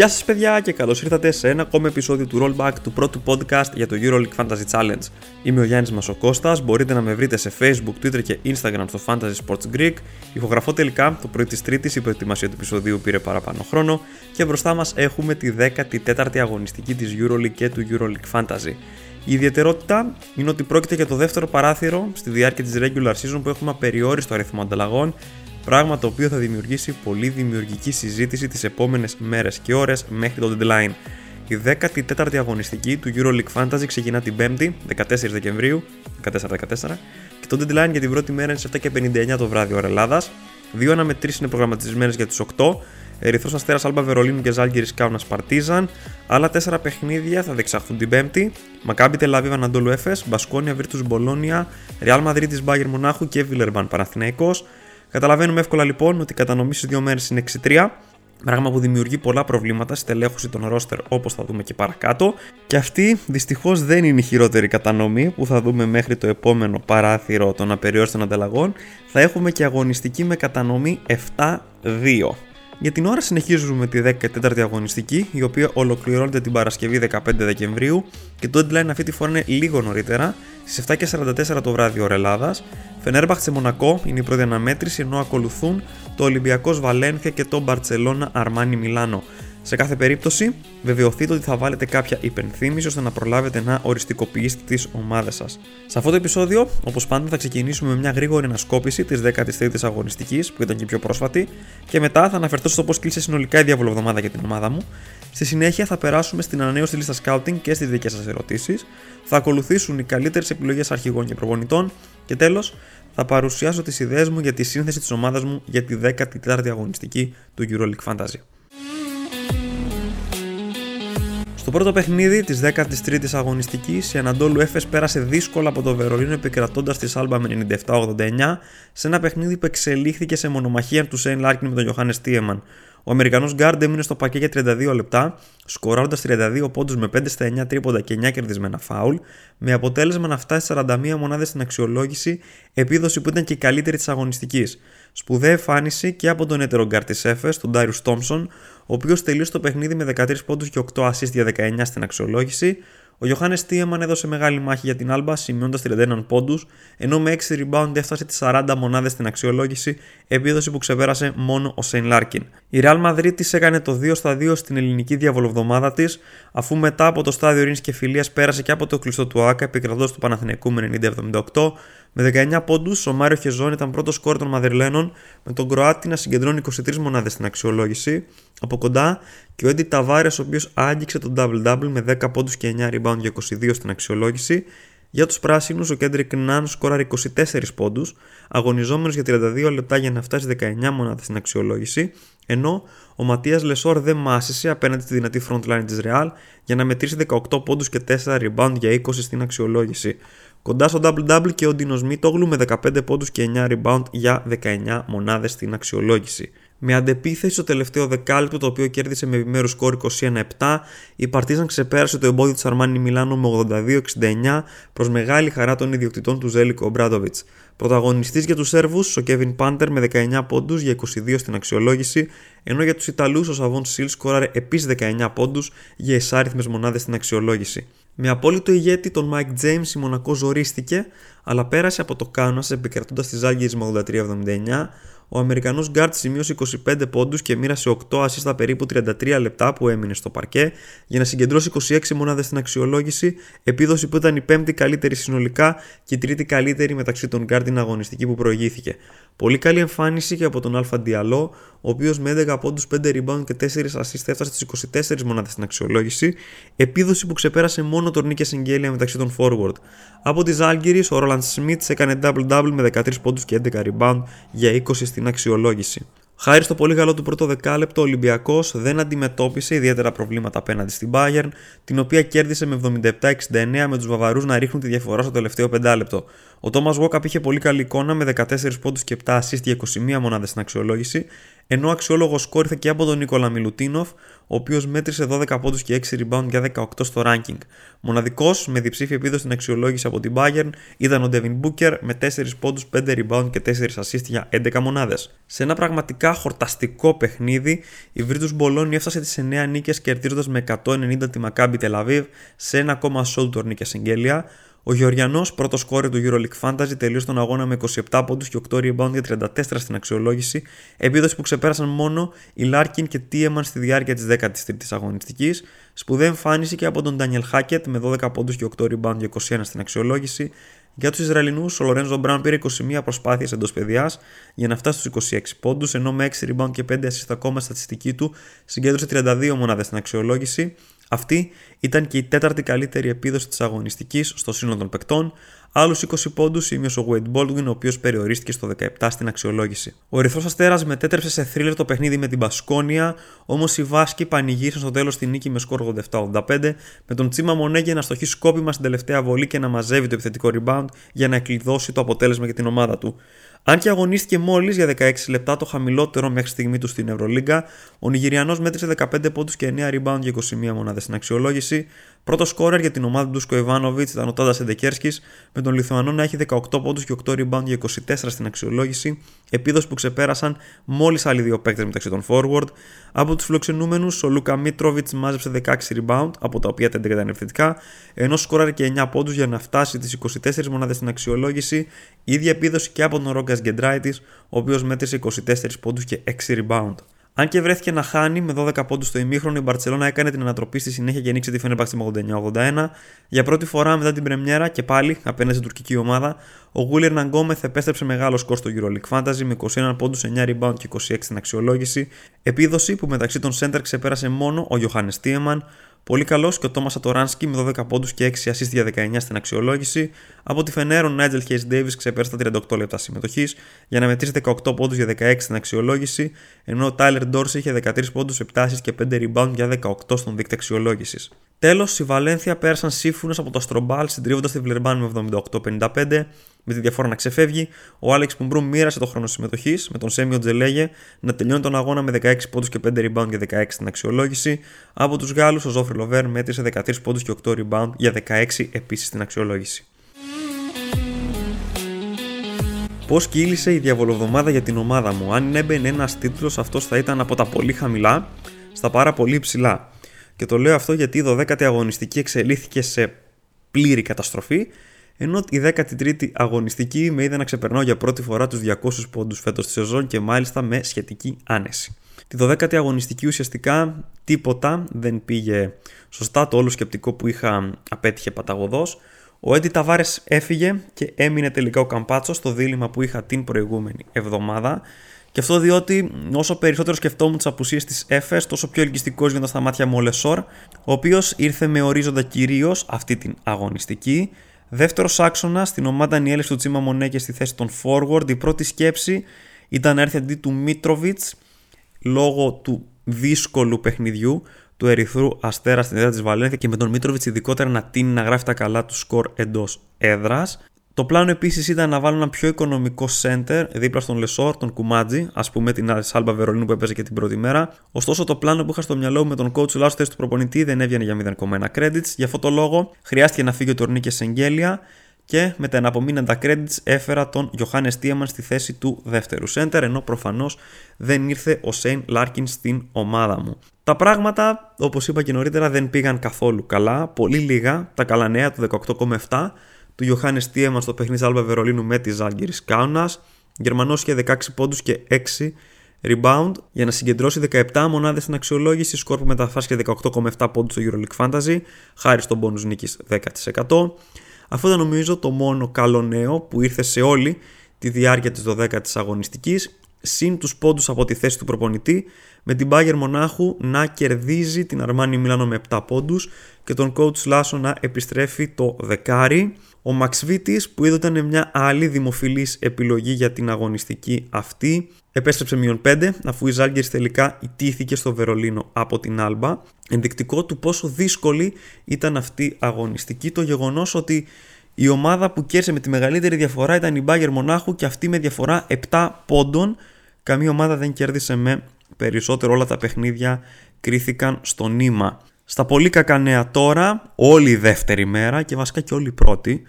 Γεια σας παιδιά και καλώς ήρθατε σε ένα ακόμα επεισόδιο του Rollback του πρώτου podcast για το EuroLeague Fantasy Challenge. Είμαι ο Γιάννης Μασοκώστας, μπορείτε να με βρείτε σε Facebook, Twitter και Instagram στο Fantasy Sports Greek. Ηχογραφώ τελικά το πρωί της Τρίτης, η προετοιμασία του επεισοδίου πήρε παραπάνω χρόνο και μπροστά μας έχουμε τη 14η αγωνιστική της EuroLeague και του EuroLeague Fantasy. Η ιδιαιτερότητα είναι ότι πρόκειται για το δεύτερο παράθυρο στη διάρκεια της regular season που έχουμε απεριόριστο αριθμό ανταλλαγών πράγμα το οποίο θα δημιουργήσει πολύ δημιουργική συζήτηση τις επόμενες μέρες και ώρες μέχρι το deadline. Η 14η αγωνιστική του EuroLeague Fantasy ξεκινά την 5η, 14 Δεκεμβρίου, 14-14, και το deadline για την πρώτη μέρα είναι στις 7.59 το βράδυ ώρα Ελλάδας. Δύο αναμετρήσεις είναι προγραμματισμένες για τις 8. Ερυθρός Αστέρας Άλμπα Βερολίνου και Ζάλγκη Κάουνας Παρτίζαν. Άλλα 4 παιχνίδια θα διεξαχθούν την 5η. Μακάμπι Τελαβίβα Αναντόλου Έφε, Μπασκόνια Βίρτους Μπολόνια, Ρεάλ Μαδρίτη Μπάγκερ Μονάχου και Βιλερμπάν Παναθηναϊκός. Καταλαβαίνουμε εύκολα λοιπόν ότι η κατανομή στι δύο μέρες είναι 6-3. Πράγμα που δημιουργεί πολλά προβλήματα στη τελέχωση των ρόστερ όπως θα δούμε και παρακάτω. Και αυτή δυστυχώς δεν είναι η χειρότερη κατανομή που θα δούμε μέχρι το επόμενο παράθυρο των απεριόριστων ανταλλαγών. Θα έχουμε και αγωνιστική με κατανομή 7-2. Για την ώρα συνεχίζουμε τη 14η αγωνιστική, η οποία ολοκληρώνεται την Παρασκευή 15 Δεκεμβρίου και το deadline αυτή τη φορά είναι λίγο νωρίτερα, στις 7.44 το βράδυ ώρα Ελλάδας. Φενέρμπαχτ σε Μονακό είναι η πρώτη αναμέτρηση, ενώ ακολουθούν το Ολυμπιακός Βαλένθια και το Μπαρσελόνα Αρμάνι Μιλάνο. Σε κάθε περίπτωση, βεβαιωθείτε ότι θα βάλετε κάποια υπενθύμηση ώστε να προλάβετε να οριστικοποιήσετε τις ομάδες σας. Σε αυτό το επεισόδιο, όπως πάντα, θα ξεκινήσουμε με μια γρήγορη ανασκόπηση της 13η αγωνιστικής, που ήταν και πιο πρόσφατη, και μετά θα αναφερθώ στο πώς κλείσε συνολικά η διαβολοβδομάδα για την ομάδα μου. Στη συνέχεια θα περάσουμε στην ανανέωση της λίστας scouting και στις δικές σας ερωτήσεις. Θα ακολουθήσουν οι καλύτερες επιλογές αρχηγών και προπονητών. Και τέλος, θα παρουσιάσω τις ιδέες μου για τη σύνθεση της ομάδας μου για τη 14η αγωνιστική του EuroLeague Fantasy. Στο πρώτο παιχνίδι της 13ης αγωνιστικής, η Αναντολού Εφές πέρασε δύσκολα από το Βερολίνο επικρατώντας της Άλμπα με 97-89 σε ένα παιχνίδι που εξελίχθηκε σε μονομαχία του Σέιν Λάρκιν με τον Γιοχάνες Τίμαν. Ο Αμερικανός γκαρντ έμεινε στο παρκέ για 32 λεπτά, σκοράροντας 32 πόντους με 5 στα 9 τρίποντα και 9 κερδισμένα φάουλ, με αποτέλεσμα να φτάσει 41 μονάδες στην αξιολόγηση, επίδοση που ήταν και η καλύτερη της αγωνιστικής. Σπουδαία εμφάνιση και από τον έτερο γκαρντ της Εφές, τον Ντάριους Τόμπσον, ο οποίος τελείωσε το παιχνίδι με 13 πόντους και 8 assist για 19 στην αξιολόγηση, ο Γιοχάνες Τίμαν έδωσε μεγάλη μάχη για την Άλμπα, σημειώνοντας 31 πόντους, ενώ με 6 rebound έφτασε τις 40 μονάδες στην αξιολόγηση, επίδοση που ξεπέρασε μόνο ο Σέιν Λάρκιν. Η Real Madrid της έκανε το 2 στα 2 στην ελληνική διαβολοβδομάδα της, αφού μετά από το στάδιο ειρήνης και φιλίας πέρασε και από το κλειστό του ΟΑΚΑ, επικρατώντας του Παναθηναϊκού με 90-78. Με 19 πόντους, ο Μάριο Χεζόνια ήταν πρώτος σκόρ των Μαδριλένων, με τον Κροάτη να συγκεντρώνει 23 μονάδες στην αξιολόγηση. Από κοντά και ο Έντι Ταβάρες, ο οποίος άγγιξε το double-double με 10 πόντους και 9 rebound για 22 στην αξιολόγηση. Για τους πράσινους, ο Κέντρικ Ναν σκόραρε 24 πόντους, αγωνιζόμενος για 32 λεπτά για να φτάσει 19 μονάδες στην αξιολόγηση, ενώ ο Ματίας Λεσόρ δεν μάσησε απέναντι στη δυνατή frontline της Real για να μετρήσει 18 πόντους και 4 rebound για 20 στην αξιολόγηση. Κοντά στο double-double και ο Ντίνο Μίτογλου με 15 πόντους και 9 rebound για 19 μονάδες στην αξιολόγηση. Με αντεπίθεση στο τελευταίο δεκάλεπτο, το οποίο κέρδισε με επιμέρους σκόρ 21-7, η Παρτίζαν ξεπέρασε το εμπόδιο της Αρμάνι Μιλάνο με 82-69 προς μεγάλη χαρά των ιδιοκτητών του Ζέλικο Ομπράντοβιτ. Πρωταγωνιστής για τους Σέρβους, ο Κέβιν Πάντερ με 19 πόντους για 22 στην αξιολόγηση, ενώ για τους Ιταλούς ο Σαββόν Σιλ σκόραρε επίσης 19 πόντους για εισάριθμε μονάδες στην αξιολόγηση. Με απόλυτο ηγέτη τον Mike James η Μονακός ζορίστηκε, αλλά πέρασε από το κάνα επικρατώντας τη Ζάγκη με 83-79, ο Αμερικανός Γκάρτ σημείωσε 25 πόντους και μοίρασε 8 ασίστα περίπου 33 λεπτά που έμεινε στο παρκέ για να συγκεντρώσει 26 μονάδες στην αξιολόγηση, επίδοση που ήταν η πέμπτη καλύτερη συνολικά και η τρίτη καλύτερη μεταξύ των Γκάρτ την αγωνιστική που προηγήθηκε. Πολύ καλή εμφάνιση και από τον Αλφα Διαλό, ο οποίος με 11 πόντους, 5 rebound και 4 assist έφτασε στις 24 μονάδες στην αξιολόγηση, επίδοση που ξεπέρασε μόνο τον Νίκε Συγγέλια μεταξύ των forward. Από τη Ζάλγκυρη, ο Ρόλαντ Σμιτς έκανε double-double με 13 πόντους και 11 rebound για 20 στην αξιολόγηση. Χάρη στο πολύ καλό του πρώτο δεκάλεπτο, ο Ολυμπιακός δεν αντιμετώπισε ιδιαίτερα προβλήματα απέναντι στην Bayern, την οποία κέρδισε με 77-69 με τους Βαβαρούς να ρίχνουν τη διαφορά στο τελευταίο πεντάλεπτο. Ο Τόμα Βόκαπ είχε πολύ καλή εικόνα με 14 πόντους και 7 assist για 21 μονάδες στην αξιολόγηση, ενώ αξιόλογος σκόρ ήρθε και από τον Νίκολα Μιλουτίνοφ, ο οποίος μέτρησε 12 πόντους και 6 rebound για 18 στο ranking. Μοναδικός με διψήφια επίδοση στην αξιολόγηση από την Bayern ήταν ο Devin Booker με 4 πόντους, 5 rebound και 4 assist για 11 μονάδες. Σε ένα πραγματικά χορταστικό παιχνίδι, η Virtus Bologna έφτασε τις 9 νίκες κερδίζοντας με 190 τη Maccabi Tel Aviv σε ένα ακόμα sold τουρνίκια συγγέλια. Ο Γεωργιανός, πρώτος κόρη του EuroLeague Fantasy, τελείωσε τον αγώνα με 27 πόντους και 8 rebound για 34 στην αξιολόγηση, επίδοση που ξεπέρασαν μόνο οι Λάρκιν και Τίεμαν στη διάρκεια της 13η αγωνιστικής. Σπουδαία εμφάνιση και από τον Daniel Hackett με 12 πόντους και 8 rebound για 21 στην αξιολόγηση. Για τους Ισραηλινούς, ο Λορένζο Μπράουν πήρε 21 προσπάθειες εντός παιδιάς για να φτάσει στους 26 πόντους, ενώ με 6 rebound και 5 assist ακόμα στατιστική του συγκέντρωσε 32 μονάδες στην αξιολόγηση. Αυτή ήταν και η τέταρτη καλύτερη επίδοση της αγωνιστικής στο σύνολο των παικτών. Άλλους 20 πόντους σημείωσε ο Wade Baldwin, ο οποίος περιορίστηκε στο 17 στην αξιολόγηση. Ο Ερυθρό Αστέρας μετέτρεψε σε θρίλερ το παιχνίδι με την Πασκόνια, όμως οι Βάσκοι πανηγύρισαν στο τέλος τη νίκη με σκορ 87-85, με τον Τσίμα Μονέγε να στοχεί σκόπιμα στην τελευταία βολή και να μαζεύει το επιθετικό rebound για να εκλειδώσει το αποτέλεσμα για την ομάδα του. Αν και αγωνίστηκε μόλις για 16 λεπτά, το χαμηλότερο μέχρι στιγμή του στην Ευρωλίγκα, ο Νιγηριανός μέτρησε 15 πόντους και 9 rebound για 21 μονάδες στην αξιολόγηση. Πρώτο σκόρερ για την ομάδα του Ντούσκο Ιβάνοβιτ ήταν ο Τάντα Εντεκέρσκη, με τον Λιθουανό να έχει 18 πόντους και 8 rebound για 24 στην αξιολόγηση, επίδοση που ξεπέρασαν μόλις άλλοι δύο παίκτες μεταξύ των forward. Από τους φιλοξενούμενους, ο Λούκα Μίτροβιτς μάζεψε 16 rebound, από τα οποία 11 ήταν ευθετικά, ενώ σκόραρε και 9 πόντους για να φτάσει τις 24 μονάδες στην αξιολόγηση, ίδια επίδοση και από τον Ρόγκας Γκεντράιτης, ο οποίος μέτρησε 24 πόντους και 6 rebound. Αν και βρέθηκε να χάνει με 12 πόντους στο ημίχρονο, η Μπαρσελόνα έκανε την ανατροπή στη συνέχεια και ανοίξει τη Φενέρμπαξ με 89-81. Για πρώτη φορά μετά την Πρεμιέρα και πάλι απέναντι στην τουρκική ομάδα, ο Γούλιερ Ναγκόμεθ επέστρεψε μεγάλο σκορ στο EuroLeague Fantasy με 21 πόντους, 9 rebound και 26 στην αξιολόγηση. Επίδοση που μεταξύ των center ξεπέρασε μόνο ο Γιωχάνε Τίεμαν, Πολύ καλός και ο Τόμας Ατοράνσκι με 12 πόντους και 6 assist για 19 στην αξιολόγηση. Από τη Φενέρο, ο Νάιτζελ Χέις Ντέιβις ξεπέρασε τα 38 λεπτά συμμετοχής για να μετρήσει 18 πόντους για 16 στην αξιολόγηση, ενώ ο Τάιλερ Ντόρση είχε 13 πόντους, 7 assist και 5 rebound για 18 στον δείκτη αξιολόγησης. Τέλος, η Βαλένθια πέρασαν σύμφωνος από το Αστρομπάλ συντρίβοντας τη Βλερμπάν με 78-55 με τη διαφορά να ξεφεύγει, ο Άλεξ Πουμπρού μοίρασε το χρόνο συμμετοχής με τον Σέμιο Τζελέγε να τελειώνει τον αγώνα με 16 πόντους και 5 rebound για 16 στην αξιολόγηση. Από τους Γάλλους, ο Ζόφρι Λοβέρ μέτρησε 13 πόντους και 8 rebound για 16 επίσης στην αξιολόγηση. Πώς κύλησε η διαβολοβδομάδα για την ομάδα μου; Αν έμπαινε ένας τίτλος, αυτός θα ήταν από τα πολύ χαμηλά στα πάρα πολύ υψηλά. Και το λέω αυτό γιατί η 12η αγωνιστική εξελίχθηκε σε πλήρη καταστροφή ενώ η 13η αγωνιστική με είδε να ξεπερνάω για πρώτη φορά τους 200 πόντους φέτος τη σεζόν και μάλιστα με σχετική άνεση. Τη 12η αγωνιστική ουσιαστικά τίποτα δεν πήγε σωστά. Το όλο σκεπτικό που είχα απέτυχε παταγωδός. Ο Έντι Ταβάρες έφυγε και έμεινε τελικά ο Καμπάτσος στο δίλημα που είχα την προηγούμενη εβδομάδα. Και αυτό διότι όσο περισσότερο σκεφτόμουν τις απουσίες της ΕΦΕΣ, τόσο πιο ελκυστικός γίνονταν στα μάτια μου ο Λεσόρ, ο οποίος ήρθε με ορίζοντα κυρίως αυτή την αγωνιστική Δεύτερος άξονας στην ομάδα Νιέλης του Τσίμα Μονέκε στη θέση των forward. Η πρώτη σκέψη ήταν να έρθει αντί του Μίτροβιτς λόγω του δύσκολου παιχνιδιού του Ερυθρού Αστέρα στην έδρα της Βαλένθια και με τον Μίτροβιτς ειδικότερα να τίνει να γράφει τα καλά του σκορ εντός έδρας. Το πλάνο επίσης ήταν να βάλω ένα πιο οικονομικό center δίπλα στον Λεσόρ, τον Κουμάτζι, ας πούμε την Σάλμπα Βερολίνου που έπαιζε και την πρώτη μέρα. Ωστόσο, το πλάνο που είχα στο μυαλό μου με τον coach Λάσος θέση του προπονητή δεν έβγαινε για 0,1 credits. Γι' αυτό το λόγο χρειάστηκε να φύγει ο Τορνίκε Σεγγέλια και με τα εναπομείναντα credits έφερα τον Γιοχάνες Τίμαν στη θέση του δεύτερου center, ενώ προφανώς δεν ήρθε ο Σέιν Λάρκιν στην ομάδα μου. Τα πράγματα, όπως είπα και νωρίτερα, δεν πήγαν καθόλου καλά. Πολύ λίγα τα καλά νέα τα 18,7 του Γιοχάνες Τίμαν στο παιχνίδι Άλμπα Βερολίνου με τη Ζαλγκίρις Κάουνας. Γερμανός είχε 16 πόντους και 6 rebound για να συγκεντρώσει 17 μονάδες στην αξιολόγηση. Σκορ που μεταφράστηκε 18,7 πόντους στο EuroLeague Fantasy, χάρη στον πόνους νίκης 10%. Αυτό ήταν νομίζω το μόνο καλό νέο που ήρθε σε όλη τη διάρκεια της 12η αγωνιστικής, συν τους πόντους από τη θέση του προπονητή, με την Bayern Μονάχου να κερδίζει την Αρμάνι Μιλάνο με 7 πόντους και τον coach Λάσο να επιστρέφει το δεκάρι. Ο Μαξ που είδε ήταν μια άλλη δημοφιλής επιλογή για την αγωνιστική αυτή επέστρεψε μείον 5 αφού η Ζάλγκερς τελικά ιτήθηκε στο Βερολίνο από την Άλμπα. Ενδεικτικό του πόσο δύσκολη ήταν αυτή η αγωνιστική. Το γεγονός ότι η ομάδα που κέρδισε με τη μεγαλύτερη διαφορά ήταν η Μπάγκερ Μονάχου και αυτή με διαφορά 7 πόντων. Καμία ομάδα δεν κέρδισε με περισσότερο. Όλα τα παιχνίδια κρίθηκαν στο νήμα. Στα πολύ κακά νέα τώρα, όλη η δεύτερη μέρα και βασικά και όλη η πρώτη.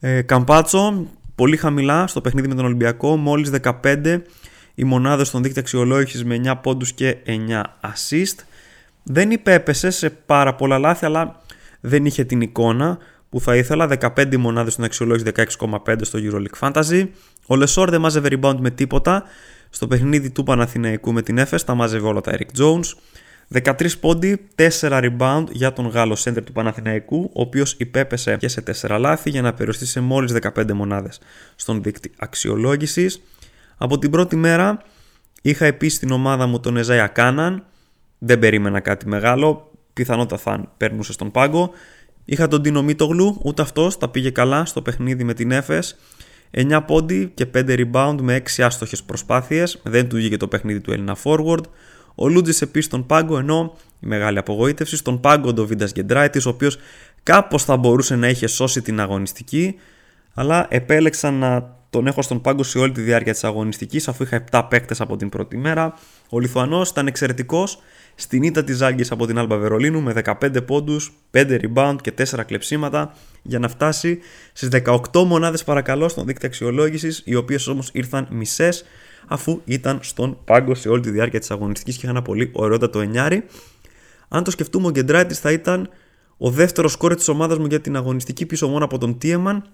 Ε, Καμπάτσο, πολύ χαμηλά στο παιχνίδι με τον Ολυμπιακό, μόλις 15 οι μονάδες στον δίκτυο αξιολόγησης με 9 πόντους και 9 assist. Δεν υπέπεσε σε πάρα πολλά λάθη, αλλά δεν είχε την εικόνα που θα ήθελα. 15 μονάδες στον αξιολόγηση, 16,5 στο EuroLeague Fantasy. Ο Λεσόρ δεν μάζευε rebound με τίποτα. Στο παιχνίδι του Παναθηναϊκού με την Έφες τα μάζευε όλα τα Eric Jones. 13 πόντι, 4 rebound για τον Γάλλο center του Παναθηναϊκού, ο οποίος υπέπεσε και σε 4 λάθη για να περιοριστεί σε μόλις 15 μονάδες στον δείκτη αξιολόγησης. Από την πρώτη μέρα είχα επίσης την ομάδα μου τον Εζάια Κάναν, δεν περίμενα κάτι μεγάλο, πιθανότατα θα περνούσε στον πάγκο. Είχα τον Τίνο Μίτογλου, ούτε αυτός τα πήγε καλά στο παιχνίδι με την Έφες. 9 πόντι και 5 rebound με 6 άστοχες προσπάθειες, δεν του βγήκε το παιχνίδι του Έλληνα forward. Ο Λούτζης επίσης στον πάγκο, ενώ η μεγάλη απογοήτευση στον πάγκο ο Βίντα Γκεντράιτη, ο οποίος κάπως θα μπορούσε να είχε σώσει την αγωνιστική, αλλά επέλεξα να τον έχω στον πάγκο σε όλη τη διάρκεια της αγωνιστικής, αφού είχα 7 παίκτες από την πρώτη μέρα. Ο Λιθουανός ήταν εξαιρετικός στην ήττα της Ζάγκη από την Άλμπα Βερολίνου με 15 πόντους, 5 rebound και 4 κλεψίματα για να φτάσει στις 18 μονάδες παρακαλώ στον δίκτυο αξιολόγησης, οι οποίες όμως ήρθαν μισές αφού ήταν στον πάγκο σε όλη τη διάρκεια της αγωνιστικής και είχε ένα πολύ ωραιότατο εννιάρι. Αν το σκεφτούμε, ο Γκεντράιτη θα ήταν ο δεύτερος σκόρε της ομάδας μου για την αγωνιστική πίσω μόνο από τον Τίεμαν,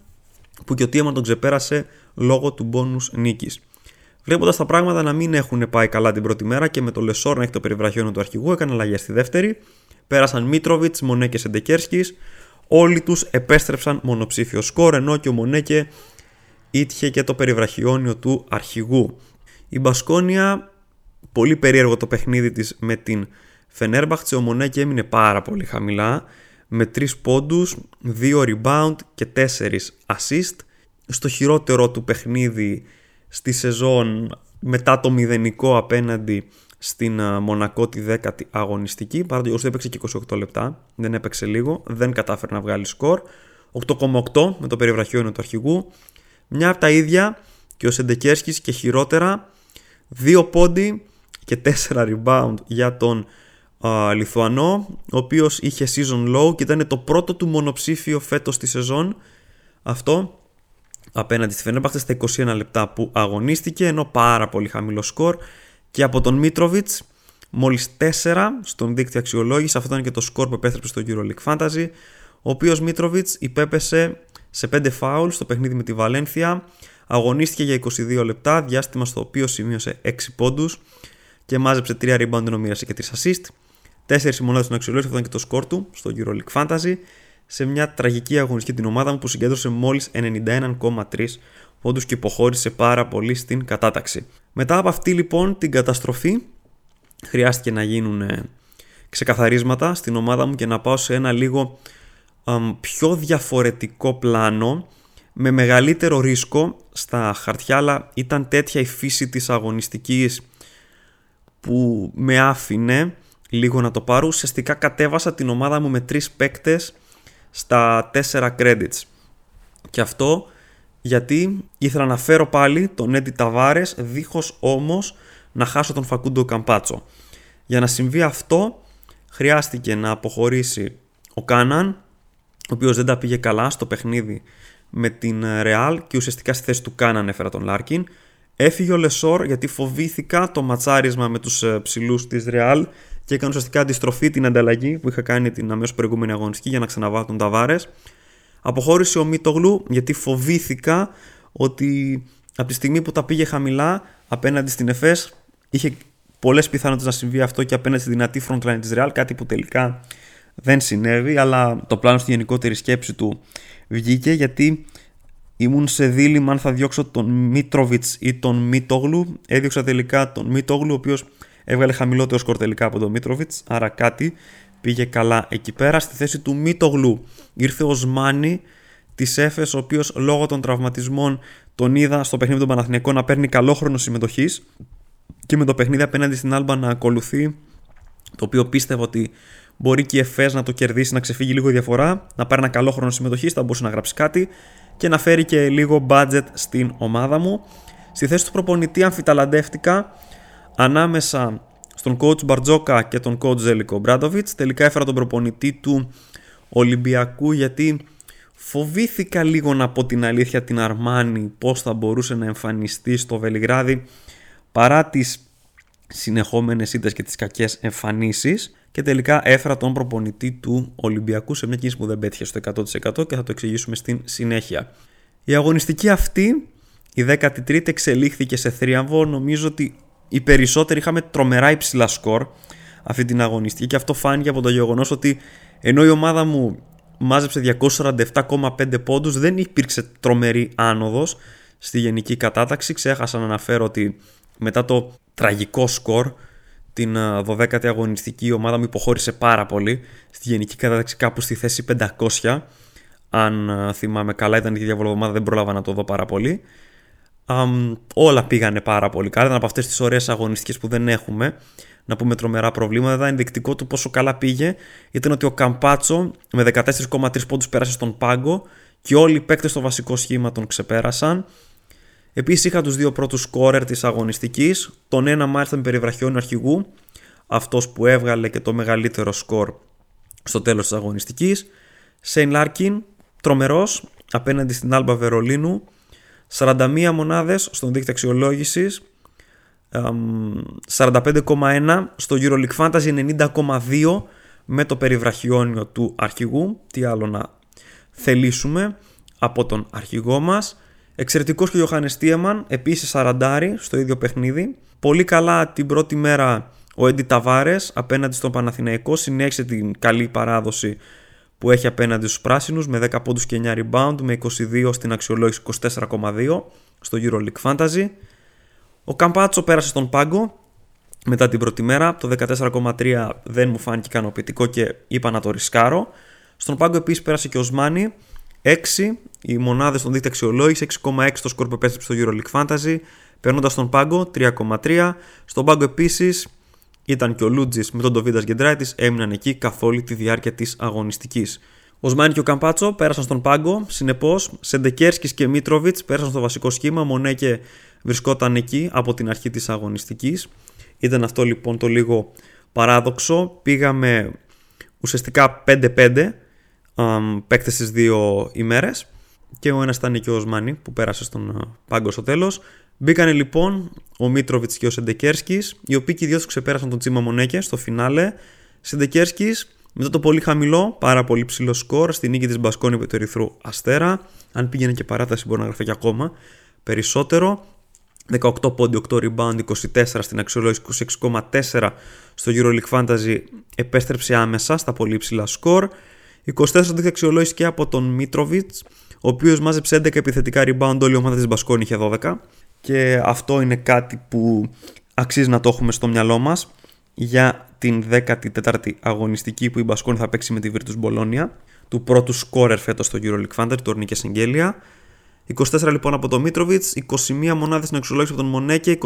που και ο Τίεμαν τον ξεπέρασε λόγω του μπόνους νίκης. Βλέποντας τα πράγματα να μην έχουν πάει καλά την πρώτη μέρα και με το Λεσόρ να έχει το περιβραχιόνιο του αρχηγού, έκανε αλλαγές στη δεύτερη. Πέρασαν Μίτροβιτς, Μονέ και Σεντεκέρσκι. Όλοι τους επέστρεψαν μονοψήφιο σκορ, ενώ και ο Μονέκε ήτυχε και το περιβραχιόνιο του αρχηγού. Η Μπασκόνια, πολύ περίεργο το παιχνίδι της με την Φενέρμπαχτσε, ο Μονέκη έμεινε πάρα πολύ χαμηλά με 3 πόντους, 2 rebound και 4 assist. Στο χειρότερο του παιχνίδι στη σεζόν μετά το μηδενικό απέναντι στην Μονακό τη 10η αγωνιστική, παρά το έπαιξε και 28 λεπτά, δεν έπαιξε λίγο, δεν κατάφερε να βγάλει σκορ. 8,8 με το περιβραχιόνιο του αρχηγού. Μια από τα ίδια και ο Σεντεκέρσκης και χειρότερα 2 πόντι και 4 rebound για τον α, Λιθουανό, ο οποίος είχε season low και ήταν το πρώτο του μονοψήφιο φέτος στη σεζόν. Αυτό απέναντι στη Φενέρμπαχτες στα 21 λεπτά που αγωνίστηκε, ενώ πάρα πολύ χαμηλό σκορ. Και από τον Μίτροβιτς μόλις 4 στον δίκτυο αξιολόγηση, αυτό ήταν και το σκορ που επέστρεψε στο EuroLeague Fantasy, ο οποίος Μίτροβιτς υπέπεσε σε 5 φάουλ στο παιχνίδι με τη Βαλένθια, Αγωνίστηκε για 22 λεπτά, διάστημα στο οποίο σημείωσε 6 πόντους και μάζεψε 3 rebound ενώ μοίρασε και 3 assist. 4 μονάδε στον αξιολόγηση, αυτό ήταν και το σκορ του στο EuroLeague Fantasy. Σε μια τραγική αγωνιστική την ομάδα μου που συγκέντρωσε μόλις 91,3 πόντους και υποχώρησε πάρα πολύ στην κατάταξη. Μετά από αυτή λοιπόν την καταστροφή, χρειάστηκε να γίνουν ξεκαθαρίσματα στην ομάδα μου και να πάω σε ένα λίγο πιο διαφορετικό πλάνο με μεγαλύτερο ρίσκο στα χαρτιά αλλά ήταν τέτοια η φύση της αγωνιστικής που με άφηνε λίγο να το πάρω. Ουσιαστικά κατέβασα την ομάδα μου με τρεις παίκτες στα 4 credits. Και αυτό γιατί ήθελα να φέρω πάλι τον Έντι Ταβάρες δίχως όμως να χάσω τον Φακούντο Καμπάτσο. Για να συμβεί αυτό χρειάστηκε να αποχωρήσει ο Κάναν ο οποίος δεν τα πήγε καλά στο παιχνίδι με την Real και ουσιαστικά στη θέση του Κάναν έφερα τον Λάρκιν. Έφυγε ο Λεσόρ γιατί φοβήθηκα το ματσάρισμα με τους ε, ψηλούς της Real και έκανε ουσιαστικά αντιστροφή την ανταλλαγή που είχα κάνει την αμέσως προηγούμενη αγωνιστική για να ξαναβάλω τον Ταβάρες. Αποχώρησε ο Μίτογλου γιατί φοβήθηκα ότι από τη στιγμή που τα πήγε χαμηλά απέναντι στην ΕΦΕΣ είχε πολλές πιθανότητες να συμβεί αυτό και απέναντι στη δυνατή frontline της Real κάτι που τελικά δεν συνέβη αλλά το πλάνο στη γενικότερη σκέψη του βγήκε γιατί ήμουν σε δίλημα αν θα διώξω τον Μίτροβιτς ή τον Μίτογλου. Έδιωξα τελικά τον Μίτογλου, ο οποίος έβγαλε χαμηλότερο σκορ τελικά από τον Μίτροβιτς, άρα κάτι πήγε καλά εκεί πέρα. Στη θέση του Μίτογλου ήρθε ο Σμάνι της Έφε, ο οποίος λόγω των τραυματισμών τον είδα στο παιχνίδι των Παναθηναϊκών να παίρνει καλό χρόνο συμμετοχής και με το παιχνίδι απέναντι στην Άλμπα να ακολουθεί, το οποίο πίστευα ότι Μπορεί και η ΕΦΕΣ να το κερδίσει, να ξεφύγει λίγο διαφορά, να πάρει ένα καλό χρόνο συμμετοχής, θα μπορούσε να γράψει κάτι και να φέρει και λίγο budget στην ομάδα μου. Στη θέση του προπονητή αμφιταλαντεύτηκα ανάμεσα στον coach Μπαρτζόκα και τον coach Ζέλικο Μπράντοβιτς. Τελικά έφερα τον προπονητή του Ολυμπιακού γιατί φοβήθηκα λίγο να πω την αλήθεια την Αρμάνη πώς θα μπορούσε να εμφανιστεί στο Βελιγράδι παρά τις συνεχόμενες ήττες και τις κακές εμφανίσεις και τελικά έφερα τον προπονητή του Ολυμπιακού σε μια κίνηση που δεν πέτυχε στο 100% και θα το εξηγήσουμε στην συνέχεια. Η αγωνιστική αυτή, η 13η εξελίχθηκε σε θρίαμβο, νομίζω ότι οι περισσότεροι είχαμε τρομερά υψηλά σκορ αυτή την αγωνιστική και αυτό φάνηκε από το γεγονός ότι ενώ η ομάδα μου μάζεψε 247,5 πόντους δεν υπήρξε τρομερή άνοδος στη γενική κατάταξη. Ξέχασα να αναφέρω ότι μετά το τραγικό σκορ την 12η αγωνιστική η ομάδα μου υποχώρησε πάρα πολύ. Στη γενική κατάταξη κάπου στη θέση 500 αν θυμάμαι καλά ήταν η διαβολοβομάδα δεν πρόλαβα να το δω πάρα πολύ. Um, όλα πήγανε πάρα πολύ καλά. Ήταν από αυτές τις ωραίες αγωνιστικές που δεν έχουμε να πούμε τρομερά προβλήματα. Ήταν ενδεικτικό του πόσο καλά πήγε. Ήταν ότι ο Καμπάτσο με 14,3 πόντους πέρασε στον πάγκο και όλοι οι παίκτες στο βασικό σχήμα τον ξεπέρασαν. Επίσης είχα τους δύο πρώτους σκόρερ της αγωνιστικής. Τον ένα μάλιστα με περιβραχιόνιο αρχηγού, αυτός που έβγαλε και το μεγαλύτερο σκορ στο τέλος της αγωνιστικής. Σέιν Λάρκιν, τρομερός απέναντι στην Άλμπα Βερολίνου. 41 μονάδες στον δείκτη αξιολόγησης 45,1 στο EuroLeague Fantasy 90,2 με το περιβραχιόνιο του αρχηγού τι άλλο να θελήσουμε από τον αρχηγό μας εξαιρετικός και ο Ιωάννης Τίεμαν επίσης σαραντάρι στο ίδιο παιχνίδι πολύ καλά την πρώτη μέρα ο Έντι Ταβάρες απέναντι στον Παναθηναϊκό συνέχισε την καλή παράδοση που έχει απέναντι στους πράσινους με 10 πόντους και 9 rebound με 22 στην αξιολόγηση 24,2 στο EuroLeague Fantasy ο Καμπάτσο πέρασε στον πάγκο μετά την πρώτη μέρα. Το 14,3 δεν μου φάνηκε ικανοποιητικό και είπα να το ρισκάρω. Στον πάγκο επίσης πέρασε και ο Σμάνι. 6 οι μονάδες των δίκτυα αξιολόγηση, 6,6 το σκορ που επέστρεψε στο EuroLeague Fantasy. Περνώντας στον πάγκο 3,3. Στον πάγκο επίσης ήταν και ο Λούτζης με τον Ντοβίντας Γκεντράιτη, έμειναν εκεί καθ' όλη τη διάρκεια της αγωνιστικής. Ο Σμάνι και ο Καμπάτσο πέρασαν στον πάγκο. Συνεπώς, Σεντεκέρσκι και Μίτροβιτς πέρασαν στο βασικό σχήμα. Μονέ και βρισκόταν εκεί από την αρχή της αγωνιστικής. Ήταν αυτό λοιπόν το λίγο παράδοξο. Πήγαμε ουσιαστικά 5-5 παίκτες στις δύο ημέρες και ο ένας ήταν και ο Οσμάνι που πέρασε στον πάγκο στο τέλος. Μπήκανε λοιπόν ο Μίτροβιτς και ο Σεντεκέρσκης οι οποίοι και οι δύο ξεπέρασαν τον Τσίμα Μονέκε στο φινάλε. Σεντεκέρσκης μετά το πολύ χαμηλό, πάρα πολύ ψηλό σκορ στη νίκη της Μπασκόνη με το Ερυθρού Αστέρα. Αν πήγαινε και παράταση μπορεί να γραφεί και ακόμα περισσότερο. 18 πόντι, 8 rebound, 24 στην αξιολόγηση, 26,4 στο EuroLeague Fantasy επέστρεψε άμεσα στα πολύ ψηλά σκορ. 24 δίκτυα αξιολόγηση και από τον Μίτροβιτς, ο οποίος μάζεψε 11 επιθετικά rebound, όλη η ομάδα της Μπασκόνη είχε 12. Και αυτό είναι κάτι που αξίζει να το έχουμε στο μυαλό μας για την 14η αγωνιστική που η Μπασκόνη θα παίξει με τη Virtus Bologna, του πρώτου σκόρερ φέτος στο EuroLeague Fantasy, του Ορνίκε Εγγέλια. 24 λοιπόν από τον Μίτροβιτς, 21 μονάδες στην αξιολόγηση από τον Μονέκε,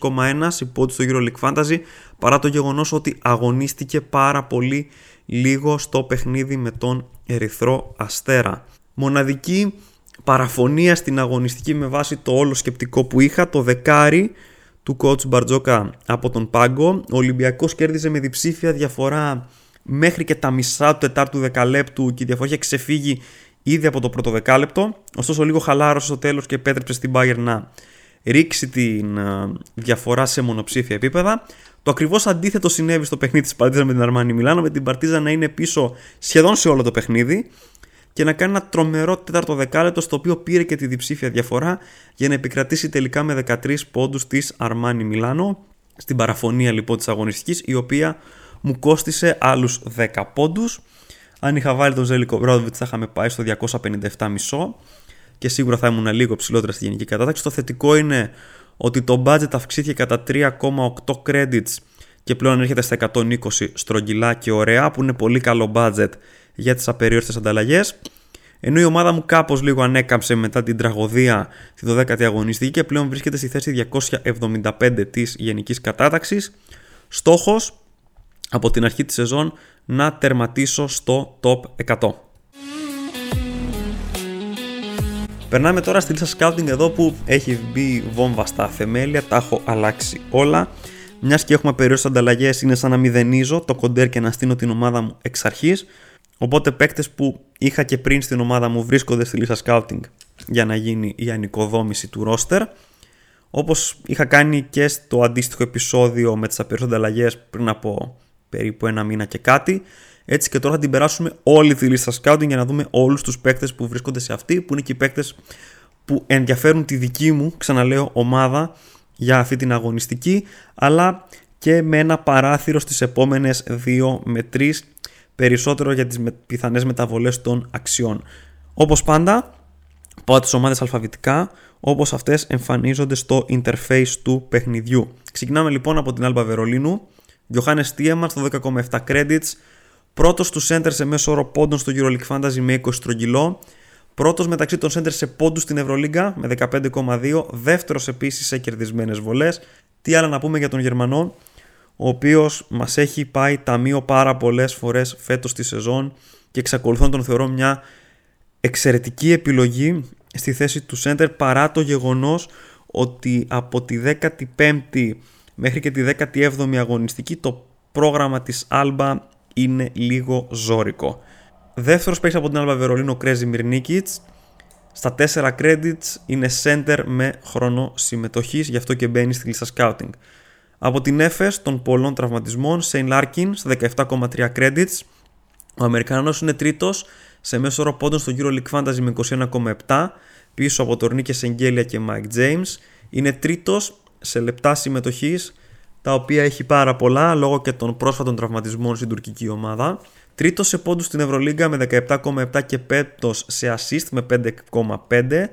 23,1 υπότι στο EuroLeague Fantasy, παρά το γεγονός ότι αγωνίστηκε πάρα πολύ λίγο στο παιχνίδι με τον Ερυθρό Αστέρα. Μοναδική παραφωνία στην αγωνιστική με βάση το όλο σκεπτικό που είχα, το δεκάρι του coach Μπαρτζόκα από τον Πάγκο. Ο Ολυμπιακός κέρδιζε με διψήφια διαφορά μέχρι και τα μισά του τετάρτου δεκαλέπτου και η διαφορά είχε ξεφύγει ήδη από το πρώτο δεκάλεπτο. Ωστόσο, λίγο χαλάρωσε στο τέλος και επέτρεψε στην Bayern να ρίξει την ε, διαφορά σε μονοψήφια επίπεδα. Το ακριβώς αντίθετο συνέβη στο παιχνίδι της Παρτίζα με την Αρμάνι Μιλάνο, με την Παρτίζα να είναι πίσω σχεδόν σε όλο το παιχνίδι και να κάνει ένα τρομερό τέταρτο δεκάλεπτο στο οποίο πήρε και τη διψήφια διαφορά για να επικρατήσει τελικά με 13 πόντους της Αρμάνι Μιλάνο. Στην παραφωνία λοιπόν της αγωνιστικής, η οποία μου κόστησε άλλους 10 πόντους. Αν είχα βάλει τον Ζέλικο Μπρόδοβιτ, θα είχαμε πάει στο 257,5 και σίγουρα θα ήμουν λίγο ψηλότερα στη γενική κατάταξη. Το θετικό είναι ότι το budget αυξήθηκε κατά 3,8 credits και πλέον έρχεται στα 120 στρογγυλά και ωραία, που είναι πολύ καλό budget για τις απεριόριστες ανταλλαγές. Ενώ η ομάδα μου κάπως λίγο ανέκαμψε μετά την τραγωδία στη 12η αγωνιστική και πλέον βρίσκεται στη θέση 275 της γενικής κατάταξης. Στόχος από την αρχή της σεζόν να τερματίσω στο top 100. Περνάμε τώρα στη λίστα scouting εδώ που έχει μπει βόμβα στα θεμέλια, τα έχω αλλάξει όλα. Μιας και έχουμε περιόριστες ανταλλαγές, είναι σαν να μηδενίζω το κοντέρ και να στείλω την ομάδα μου εξ αρχής. Οπότε παίκτες που είχα και πριν στην ομάδα μου βρίσκονται στη λίστα scouting για να γίνει η ανοικοδόμηση του roster. Όπως είχα κάνει και στο αντίστοιχο επεισόδιο με τις απεριόριστες ανταλλαγές πριν από περίπου ένα μήνα και κάτι. Έτσι και τώρα θα την περάσουμε όλη τη λίστα scouting για να δούμε όλους τους παίκτες που βρίσκονται σε αυτή, που είναι και οι παίκτες που ενδιαφέρουν τη δική μου, ξαναλέω, ομάδα για αυτή την αγωνιστική, αλλά και με ένα παράθυρο στις επόμενες 2 με 3 περισσότερο για τις πιθανές μεταβολές των αξιών. Όπως πάντα, πάω τις ομάδες αλφαβητικά, όπως αυτές εμφανίζονται στο interface του παιχνιδιού. Ξεκινάμε λοιπόν από την Άλμπα Βερολίνου, Johannes Tiemann στο 10,7 credits, πρώτος του center σε μέσο όρο πόντων στο EuroLeague Fantasy με 20 στρογγυλό, Πρώτος μεταξύ των center σε πόντους στην Ευρωλίγκα με 15,2. Δεύτερος επίσης σε κερδισμένες βολές. Τι άλλο να πούμε για τον Γερμανό, ο οποίος μας έχει πάει ταμείο πάρα πολλές φορές φέτος τη σεζόν και εξακολουθώ να τον θεωρώ μια εξαιρετική στη θέση του center παρά το γεγονός ότι από τη 15η μέχρι και τη 17η αγωνιστική το πρόγραμμα της Alba είναι λίγο ζώρικο. Δεύτερος παίξει από την Alba Βερολίνο Κρέζι Μυρνίκιτς. Στα 4 credits είναι center με χρόνο συμμετοχής, γι' αυτό και μπαίνει στη λίστα scouting. Από την Efes των πολλών τραυματισμών, Σέιν Λάρκιν στα 17,3 credits. Ο Αμερικανός είναι τρίτος σε μέσο όρο πόντων στο EuroLeague Fantasy με 21,7 πίσω από τον Νίκε Σενγκέλια και Mike James. Είναι τρίτος σε λεπτά συμμετοχής τα οποία έχει πάρα πολλά λόγω και των πρόσφατων τραυματισμών στην τουρκική ομάδα. Τρίτος σε πόντους στην Ευρωλίγκα με 17,7 και πέμπτος σε assist με 5,5.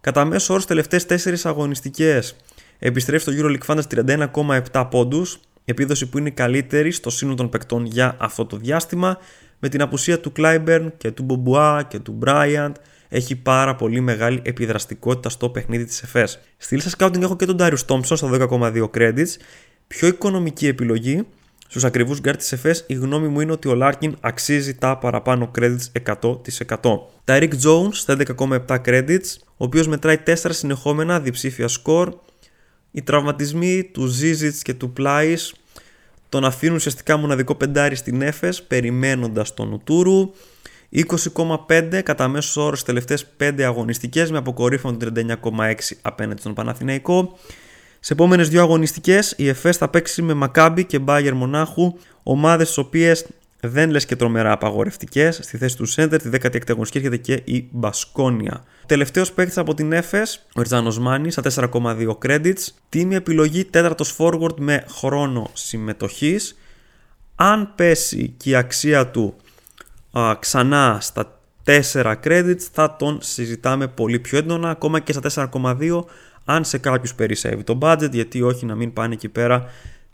Κατά μέσο όρο στις τελευταίες 4 αγωνιστικές επιστρέφει στο EuroLeague Fantasy 31,7 πόντους, επίδοση που είναι καλύτερη στο σύνολο των παικτών για αυτό το διάστημα. Με την απουσία του Clyburn και του Μπομπουά και του Bryant έχει πάρα πολύ μεγάλη επιδραστικότητα στο παιχνίδι της Εφές. Στη λίστα scouting έχω και τον Darius Thompson στα 10,2 credits. Πιο οικονομική επιλογή Στους ακριβούς γκαρντ της Εφές, η γνώμη μου είναι ότι ο Λάρκιν αξίζει τα παραπάνω credits 100%. Τα Rick Jones στα 11,7 credits, ο οποίος μετράει 4 συνεχόμενα διψήφια σκορ. Οι τραυματισμοί του Zizits και του Plais τον αφήνουν ουσιαστικά μοναδικό πεντάρι στην ΕΦΕΣ, περιμένοντας τον Ουτούρου. 20,5 κατά μέσος όρος στι τελευταίες 5 αγωνιστικές με αποκορύφωμα του 39,6 απέναντι στον Παναθηναϊκό. Σε επόμενες δύο αγωνιστικές, η ΕΦΕΣ θα παίξει με Μακάμπι και Μπάγερ Μονάχου, ομάδες τι οποίες δεν λες και τρομερά απαγορευτικές. Στη θέση του Σέντερ, τη 16η αγωνιστική έρχεται και η Μπασκόνια. Τελευταίος παίκτης από την ΕΦΕΣ, ο Ριζάνο Μάνι, στα 4,2 credits. Τίμη επιλογή, τέταρτος forward με χρόνο συμμετοχής. Αν πέσει και η αξία του α, ξανά στα 4 credits, θα τον συζητάμε πολύ πιο έντονα. Ακόμα και στα 4,2 αν σε κάποιους περισσεύει το budget γιατί όχι να μην πάνε εκεί πέρα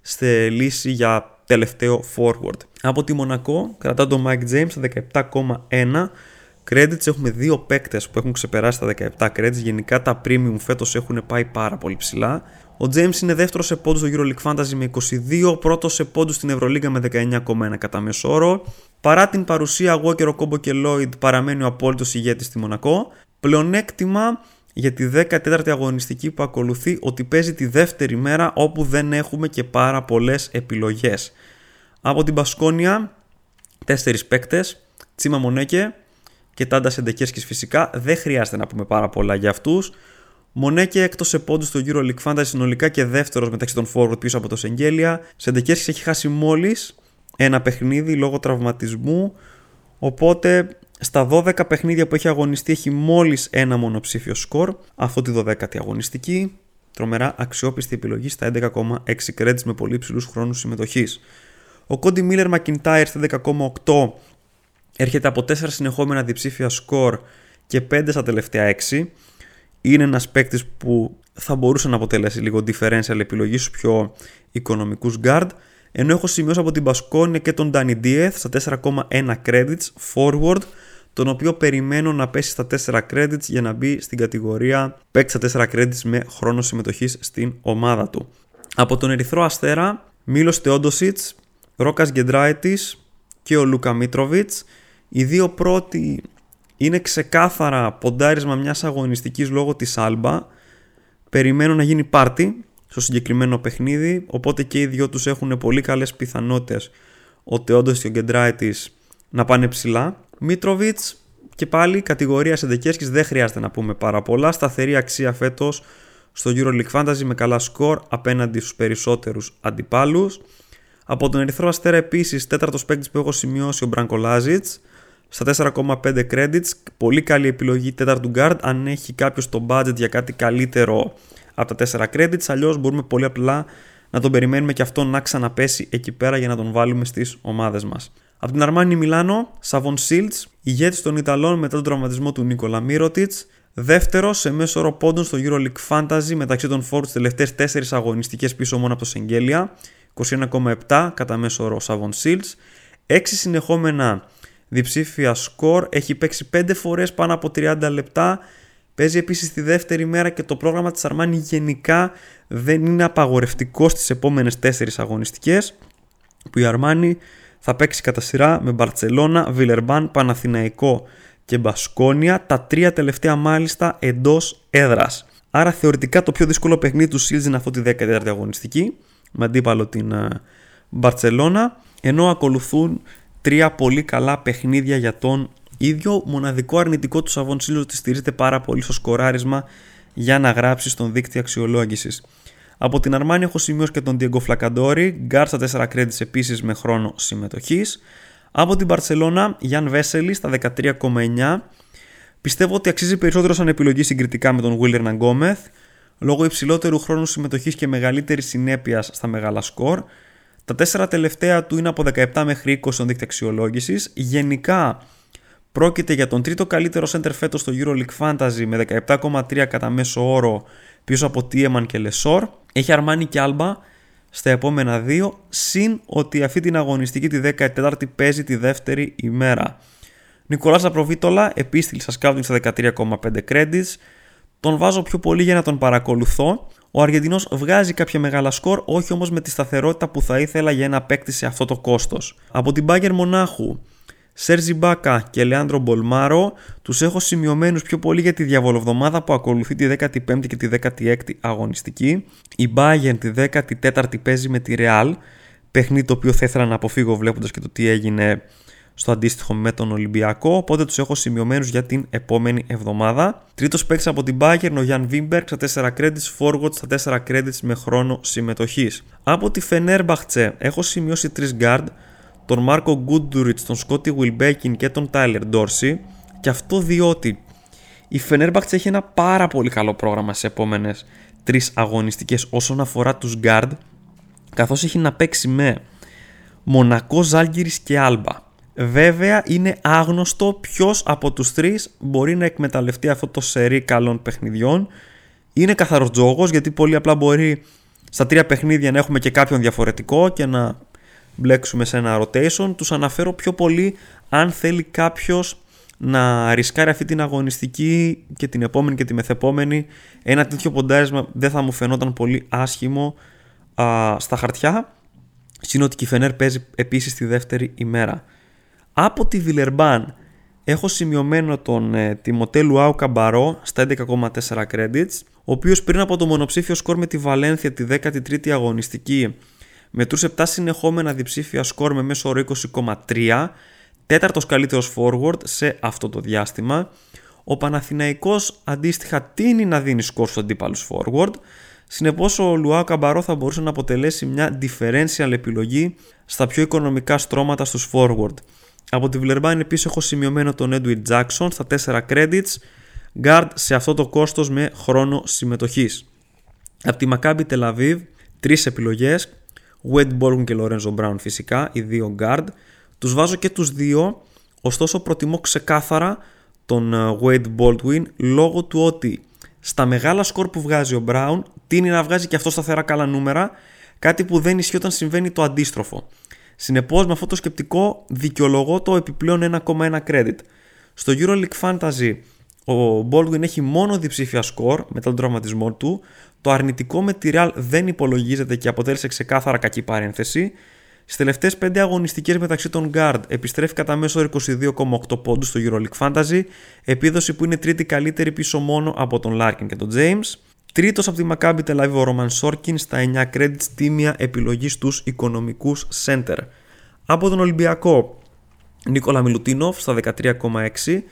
στη λύση για τελευταίο forward. Από τη Μονακό κρατά τον Mike James στα 17,1 credits έχουμε δύο παίκτες που έχουν ξεπεράσει τα 17 credits γενικά τα premium φέτος έχουν πάει πάρα πολύ ψηλά ο James είναι δεύτερος σε πόντους στο EuroLeague Fantasy με 22, πρώτος σε πόντους στην Ευρωλίγα με 19,1 κατά μέσο όρο. Παρά την παρουσία Walker, Κόμπο και Lloyd παραμένει ο απόλυτος ηγέτης στη Μονακό. Πλεονέκτημα για τη 14η αγωνιστική που ακολουθεί ότι παίζει τη δεύτερη μέρα όπου δεν έχουμε και πάρα πολλές επιλογές. Από την Πασκόνια, τέσσερις παίκτες, Τσίμα Μονέκε και Τάντα Σεντεκέρσκης φυσικά, δεν χρειάζεται να πούμε πάρα πολλά για αυτούς. Μονέκε εκτός σε πόντους στο EuroLeague Fantasy συνολικά και δεύτερος μεταξύ των forward πίσω από το Σεγγέλια. Σεντεκέρσκης έχει χάσει μόλις ένα παιχνίδι λόγω τραυματισμού, οπότε στα 12 παιχνίδια που έχει αγωνιστεί έχει μόλις ένα μονοψήφιο σκορ, αυτό τη 12η αγωνιστική. Τρομερά αξιόπιστη επιλογή στα 11,6 credits με πολύ ψηλού χρόνους συμμετοχής. Ο Κόντι Μίλλερ Μακιντάιρ στα 10,8 έρχεται από 4 συνεχόμενα διψήφια σκορ και 5 στα τελευταία 6. Είναι ένας παίκτης που θα μπορούσε να αποτελέσει λίγο differential επιλογή στους πιο οικονομικούς guard. Ενώ έχω σημειώσει από την Μπασκόνια και τον Danny Dieth στα 4,1 credits forward τον οποίο περιμένω να πέσει στα 4 credits για να μπει στην κατηγορία παίξει στα 4 credits με χρόνο συμμετοχής στην ομάδα του. Από τον Ερυθρό Αστέρα, Μίλος Θεόντοσιτς, Ρόκας Γκεντράιτης και ο Λούκα Μίτροβιτς. Οι δύο πρώτοι είναι ξεκάθαρα ποντάρισμα μιας αγωνιστικής λόγω της Άλμπα. Περιμένω να γίνει πάρτι στο συγκεκριμένο παιχνίδι, οπότε και οι δυο τους έχουν πολύ καλές πιθανότητες ο Τεόντος και ο Γκεντράιτης να πάνε ψηλά. Μίτροβιτς και πάλι κατηγορία σε Σεντεκέσκης δεν χρειάζεται να πούμε πάρα πολλά. Σταθερή αξία φέτος στο EuroLeague Fantasy με καλά σκορ απέναντι στους περισσότερους αντιπάλους. Από τον Ερυθρό Αστέρα επίσης τέταρτος παίκτης που έχω σημειώσει ο Μπράνκο Λάζιτς στα 4,5 credits. Πολύ καλή επιλογή τέταρτου guard αν έχει κάποιος το budget για κάτι καλύτερο από τα 4 credits. Αλλιώς μπορούμε πολύ απλά να τον περιμένουμε και αυτό να ξαναπέσει εκεί πέρα για να τον βάλουμε στις ομάδες μας. Από την Αρμάνι Μιλάνο, Σαβον Σίλτς, ηγέτης των Ιταλών μετά τον τραυματισμό του Νίκολα Μύρωτιτς, δεύτερος σε μέσο όρο πόντων στο EuroLeague Fantasy μεταξύ των φόρτ τελευταίες 4 αγωνιστικές πίσω μόνο από το Σεγγέλια, 21,7 κατά μέσο όρο Σαβον Σίλτς, 6 συνεχόμενα διψήφια σκορ, έχει παίξει 5 φορές πάνω από 30 λεπτά, Παίζει επίσης τη δεύτερη μέρα και το πρόγραμμα της Αρμάνι γενικά δεν είναι απαγορευτικό στις επόμενες 4 αγωνιστικές που η Αρμάνι θα παίξει κατά σειρά με Μπαρτσελώνα, Βιλερμπάν, Παναθηναϊκό και Μπασκόνια, τα τρία τελευταία μάλιστα εντός έδρας. Άρα θεωρητικά το πιο δύσκολο παιχνίδι του Σιλντς είναι αυτό τη 14η αγωνιστική με αντίπαλο την ε, Μπαρτσελώνα ενώ ακολουθούν τρία πολύ καλά παιχνίδια για τον ίδιο μοναδικό αρνητικό του Σαβόν Σιλντς ότι στηρίζεται πάρα πολύ στο σκοράρισμα για να γράψει στον δείκτη αξιολόγησης. Από την Αρμάνι έχω σημειώσει και τον Diego Flacadori, guard στα 4 credits επίσης με χρόνο συμμετοχής. Από την Παρσελώνα, Γιάν Βέσελη στα 13,9. Πιστεύω ότι αξίζει περισσότερο σαν επιλογή συγκριτικά με τον Βίλερ Ναγκόμεθ, λόγω υψηλότερου χρόνου συμμετοχής και μεγαλύτερη συνέπεια στα μεγάλα σκορ. Τα τέσσερα τελευταία του είναι από 17 μέχρι 20 στον δίκτυο αξιολόγησης. Γενικά, Πρόκειται για τον τρίτο καλύτερο center φέτος στο EuroLeague Fantasy με 17,3 κατά μέσο όρο πίσω από Tiemann και Lesor. Έχει Αρμάνι και Άλμπα στα επόμενα δύο, συν ότι αυτή την αγωνιστική τη 14η παίζει τη δεύτερη ημέρα. Νίκολας Λαπροβίτολα, επίσης στη λίστα scouting στα 13,5 credits. Τον βάζω πιο πολύ για να τον παρακολουθώ. Ο Αργεντινός βγάζει κάποια μεγάλα σκορ, όχι όμως με τη σταθερότητα που θα ήθελα για ένα παίκτη σε αυτό το κόστος. Από την Μπάγερν Μονάχου, Σερζ Ιμπάκα και Λεάντρο Μπολμάρο τους έχω σημειωμένους πιο πολύ για τη διαβολοβδομάδα που ακολουθεί τη 15η και τη 16η αγωνιστική. Η Bayern τη 14η παίζει με τη Real, παιχνίδι το οποίο θα ήθελα να αποφύγω βλέποντας και το τι έγινε στο αντίστοιχο με τον Ολυμπιακό, οπότε τους έχω σημειωμένους για την επόμενη εβδομάδα. Τρίτος παίκτης από την Bayern, ο Γιάν Βίμπεργκ στα 4 credits, forward στα 4 credits με χρόνο συμμετοχής. Από τη Fenerbahce έχω σημειώσει 3 guard, τον Μάρκο Γκούντουριτς, τον Σκότι Βιλμπέκιν και τον Τάιλερ Ντόρσι και αυτό διότι η Fenerbahce έχει ένα πάρα πολύ καλό πρόγραμμα σε επόμενες τρεις αγωνιστικές όσον αφορά τους guard καθώς έχει να παίξει με Μονακό, Ζάλγκυρης και Άλμπα. Βέβαια είναι άγνωστο ποιος από τους τρεις μπορεί να εκμεταλλευτεί αυτό το σερί καλών παιχνιδιών. Είναι καθαρός τζόγος γιατί πολύ απλά μπορεί στα τρία παιχνίδια να έχουμε και κάποιον διαφορετικό και να μπλέξουμε σε ένα rotation. Τους αναφέρω πιο πολύ αν θέλει κάποιος να ρισκάρει αυτή την αγωνιστική και την επόμενη και τη μεθεπόμενη. Ένα τέτοιο ποντάρισμα δεν θα μου φαινόταν πολύ άσχημο α, στα χαρτιά. Συν ότι και η Φενέρ παίζει επίσης τη δεύτερη ημέρα. Από τη Βιλερμπάν έχω σημειωμένο τον ε, Τιμωτέ Λουάου Καμπαρό στα 11,4 credits, ο οποίος πριν από το μονοψήφιο σκορ με τη Βαλένθια τη 13η αγωνιστική μετρούσε 7 συνεχόμενα διψήφια σκορ με μέσο όρο 20,3, τέταρτος καλύτερος forward σε αυτό το διάστημα. Ο Παναθηναϊκός αντίστοιχα τίνει να δίνει σκορ στους αντίπαλους forward, συνεπώς ο Λουάο Καμπαρό θα μπορούσε να αποτελέσει μια differential επιλογή στα πιο οικονομικά στρώματα στους forward. Από τη Βιλερμπάν επίσης έχω σημειωμένο τον Edwin Jackson στα 4 credits, guard σε αυτό το κόστος με χρόνο συμμετοχής. Από τη Maccabi Tel Aviv, τρεις επιλογές, Wade Baldwin και Lorenzo Brown φυσικά, οι δύο guard. Τους βάζω και τους δύο, ωστόσο προτιμώ ξεκάθαρα τον ε, Wade Baldwin λόγω του ότι στα μεγάλα σκορ που βγάζει ο Brown τίνει να βγάζει και αυτό σταθερά καλά νούμερα, κάτι που δεν ισχύει όταν συμβαίνει το αντίστροφο. Συνεπώς, με αυτό το σκεπτικό δικαιολογώ το επιπλέον 1,1 credit. Στο EuroLeague Fantasy ο Baldwin έχει μόνο διψήφια σκορ μετά τον τραυματισμό του, το αρνητικό με τη Real δεν υπολογίζεται και αποτέλεσε ξεκάθαρα κακή παρένθεση. Στις τελευταίες 5 αγωνιστικές μεταξύ των Guard επιστρέφει κατά μέσο όρο 22,8 πόντους στο EuroLeague Fantasy, επίδοση που είναι τρίτη καλύτερη πίσω μόνο από τον Larkin και τον James. Τρίτος από τη Maccabi Tel Aviv ο Roman Sorkin στα 9 credits τίμια επιλογή στους οικονομικούς center. Από τον Ολυμπιακό Νίκολα Μιλουτίνοφ στα 13,6.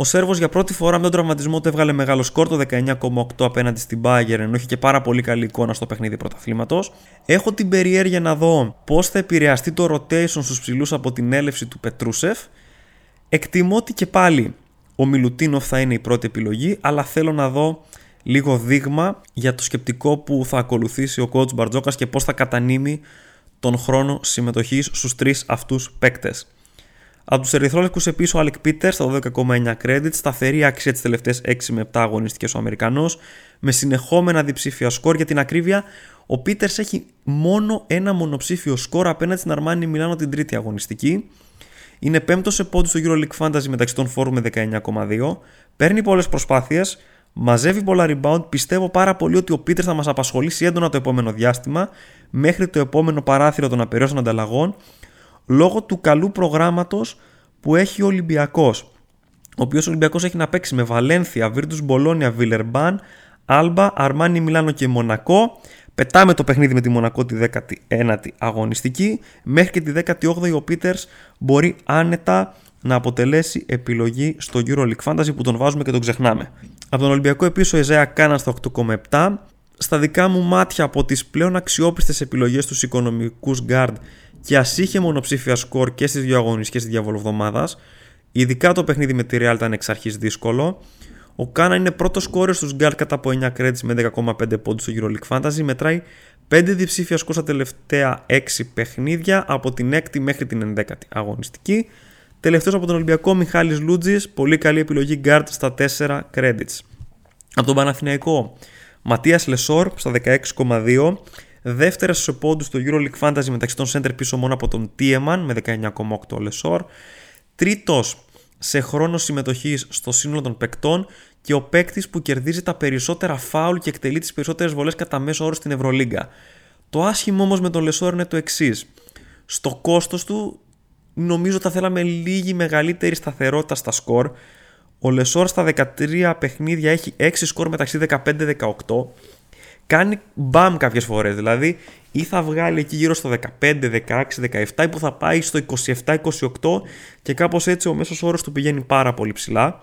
Ο Σέρβος για πρώτη φορά με τον τραυματισμό του έβγαλε μεγάλο σκόρ το 19,8 απέναντι στην Bayern, ενώ είχε και πάρα πολύ καλή εικόνα στο παιχνίδι πρωταθλήματος. Έχω την περιέργεια να δω πώς θα επηρεαστεί το rotation στους ψηλούς από την έλευση του Πετρούσεφ. Εκτιμώ ότι και πάλι ο Μιλουτίνοφ θα είναι η πρώτη επιλογή, αλλά θέλω να δω λίγο δείγμα για το σκεπτικό που θα ακολουθήσει ο coach Μπαρτζόκας και πώς θα κατανείμει τον χρόνο συμμετοχής στους τρεις αυτούς παίκτες. Από τους Ερυθρόλευκους επίσης ο Αλεκ Πίτερ στα 12,9 credits, σταθερή αξία τις τελευταίες 6 με 7 αγωνιστικές ο Αμερικανός, με συνεχόμενα διψήφια σκορ. Για την ακρίβεια, ο Πίτερς έχει μόνο ένα μονοψήφιο σκορ απέναντι στην Αρμάνι Μιλάνο την τρίτη αγωνιστική. Είναι πέμπτος σε πόντους στο EuroLeague Fantasy μεταξύ των φόρου με 19,2. Παίρνει πολλές προσπάθειες, μαζεύει πολλά rebound. Πιστεύω πάρα πολύ ότι ο Πίτερς θα μας απασχολήσει έντονα το επόμενο διάστημα μέχρι το επόμενο παράθυρο των απεριώσεων ανταλλαγών λόγω του καλού προγράμματος που έχει ο Ολυμπιακός. Ο οποίος Ολυμπιακός έχει να παίξει με Βαλένθια, Βίρτους Μπολόνια, Βιλερμπάν, Άλμπα, Αρμάνι Μιλάνο και Μονακό. Πετάμε το παιχνίδι με τη Μονακό τη 19η αγωνιστική. Μέχρι και τη 18η ο Πίτερς μπορεί άνετα να αποτελέσει επιλογή στο EuroLeague Fantasy που τον βάζουμε και τον ξεχνάμε. Από τον Ολυμπιακό επίσης ο Εζέα Κάνα στα 8,7. Στα δικά μου μάτια από τις πλέον αξιόπιστες επιλογές του οικονομικούς guard και ας είχε μονοψήφια σκορ και στις δύο αγωνιστικές τη διαβολοβδομάδα. Ειδικά το παιχνίδι με τη Real ήταν εξ αρχής δύσκολο. Ο Κάνααν είναι πρώτος σκόρερ στους γκάρ κατά από 9 credits με 10,5 πόντους στο EuroLeague Fantasy. Μετράει 5 διψήφια σκορ στα τελευταία 6 παιχνίδια από την 6η μέχρι την 11η αγωνιστική. Τελευταίος από τον Ολυμπιακό Μιχάλης Λούντζης, πολύ καλή επιλογή guard στα 4 credits. Από τον Παναθηναϊκό Ματίας Λεσόρ στα 16,2 Δεύτερος σε πόντους στο EuroLeague Fantasy μεταξύ των center πίσω μόνο από τον Tiemann με 19,8 Λεσόρ. Τρίτος σε χρόνο συμμετοχής στο σύνολο των παικτών και ο παίκτης που κερδίζει τα περισσότερα φάουλ και εκτελεί τις περισσότερες βολές κατά μέσο όρο στην Ευρωλίγκα. Το άσχημο όμως με τον Λεσόρ είναι το εξής. Στο κόστος του νομίζω θα θέλαμε λίγη μεγαλύτερη σταθερότητα στα σκορ. Ο Λεσόρ στα 13 παιχνίδια έχει 6 σκορ μεταξύ 15-18 κάνει μπαμ κάποιες φορές. Δηλαδή ή θα βγάλει εκεί γύρω στο 15, 16, 17 ή που θα πάει στο 27, 28 και κάπως έτσι ο μέσος όρος του πηγαίνει πάρα πολύ ψηλά.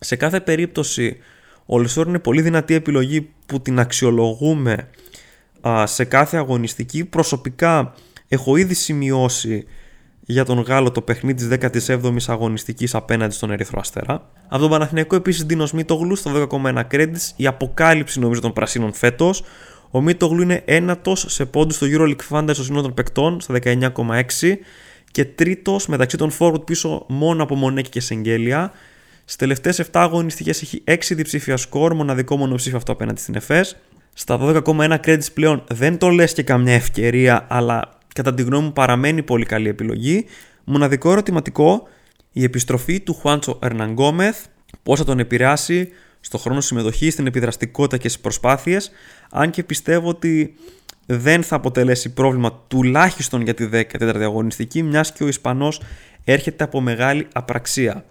Σε κάθε περίπτωση ο Λεσόρ είναι πολύ δυνατή επιλογή που την αξιολογούμε σε κάθε αγωνιστική. Προσωπικά έχω ήδη σημειώσει για τον Γάλλο το παιχνίδι της 17η αγωνιστικής απέναντι στον Ερυθρό Αστέρα. Από τον Παναθηναϊκό επίσης Ντίνος Μίτογλου στο 12,1 credits, η αποκάλυψη νομίζω των πρασίνων φέτος. Ο Μίτογλου είναι ένατος σε πόντους στο EuroLeague Fantasy στο σύνολο των παικτών στα 19,6 και τρίτος μεταξύ των forward πίσω μόνο από Μονέκη και Σεγγέλια. Στις τελευταίες 7 αγωνιστικές έχει 6 διψήφια σκορ, μοναδικό μονοψήφιο αυτό απέναντι στην ΕΦΕΣ. Στα 12,1 credits πλέον δεν το λες και καμιά ευκαιρία, αλλά κατά τη γνώμη μου παραμένει πολύ καλή επιλογή. Μοναδικό ερωτηματικό, η επιστροφή του Χουάντσο Ερναγκόμεθ, πώς θα τον επηρεάσει στο χρόνο συμμετοχής, στην επιδραστικότητα και στις προσπάθειες, αν και πιστεύω ότι δεν θα αποτελέσει πρόβλημα τουλάχιστον για τη 14η αγωνιστική, μιας και ο Ισπανός έρχεται από μεγάλη απραξία.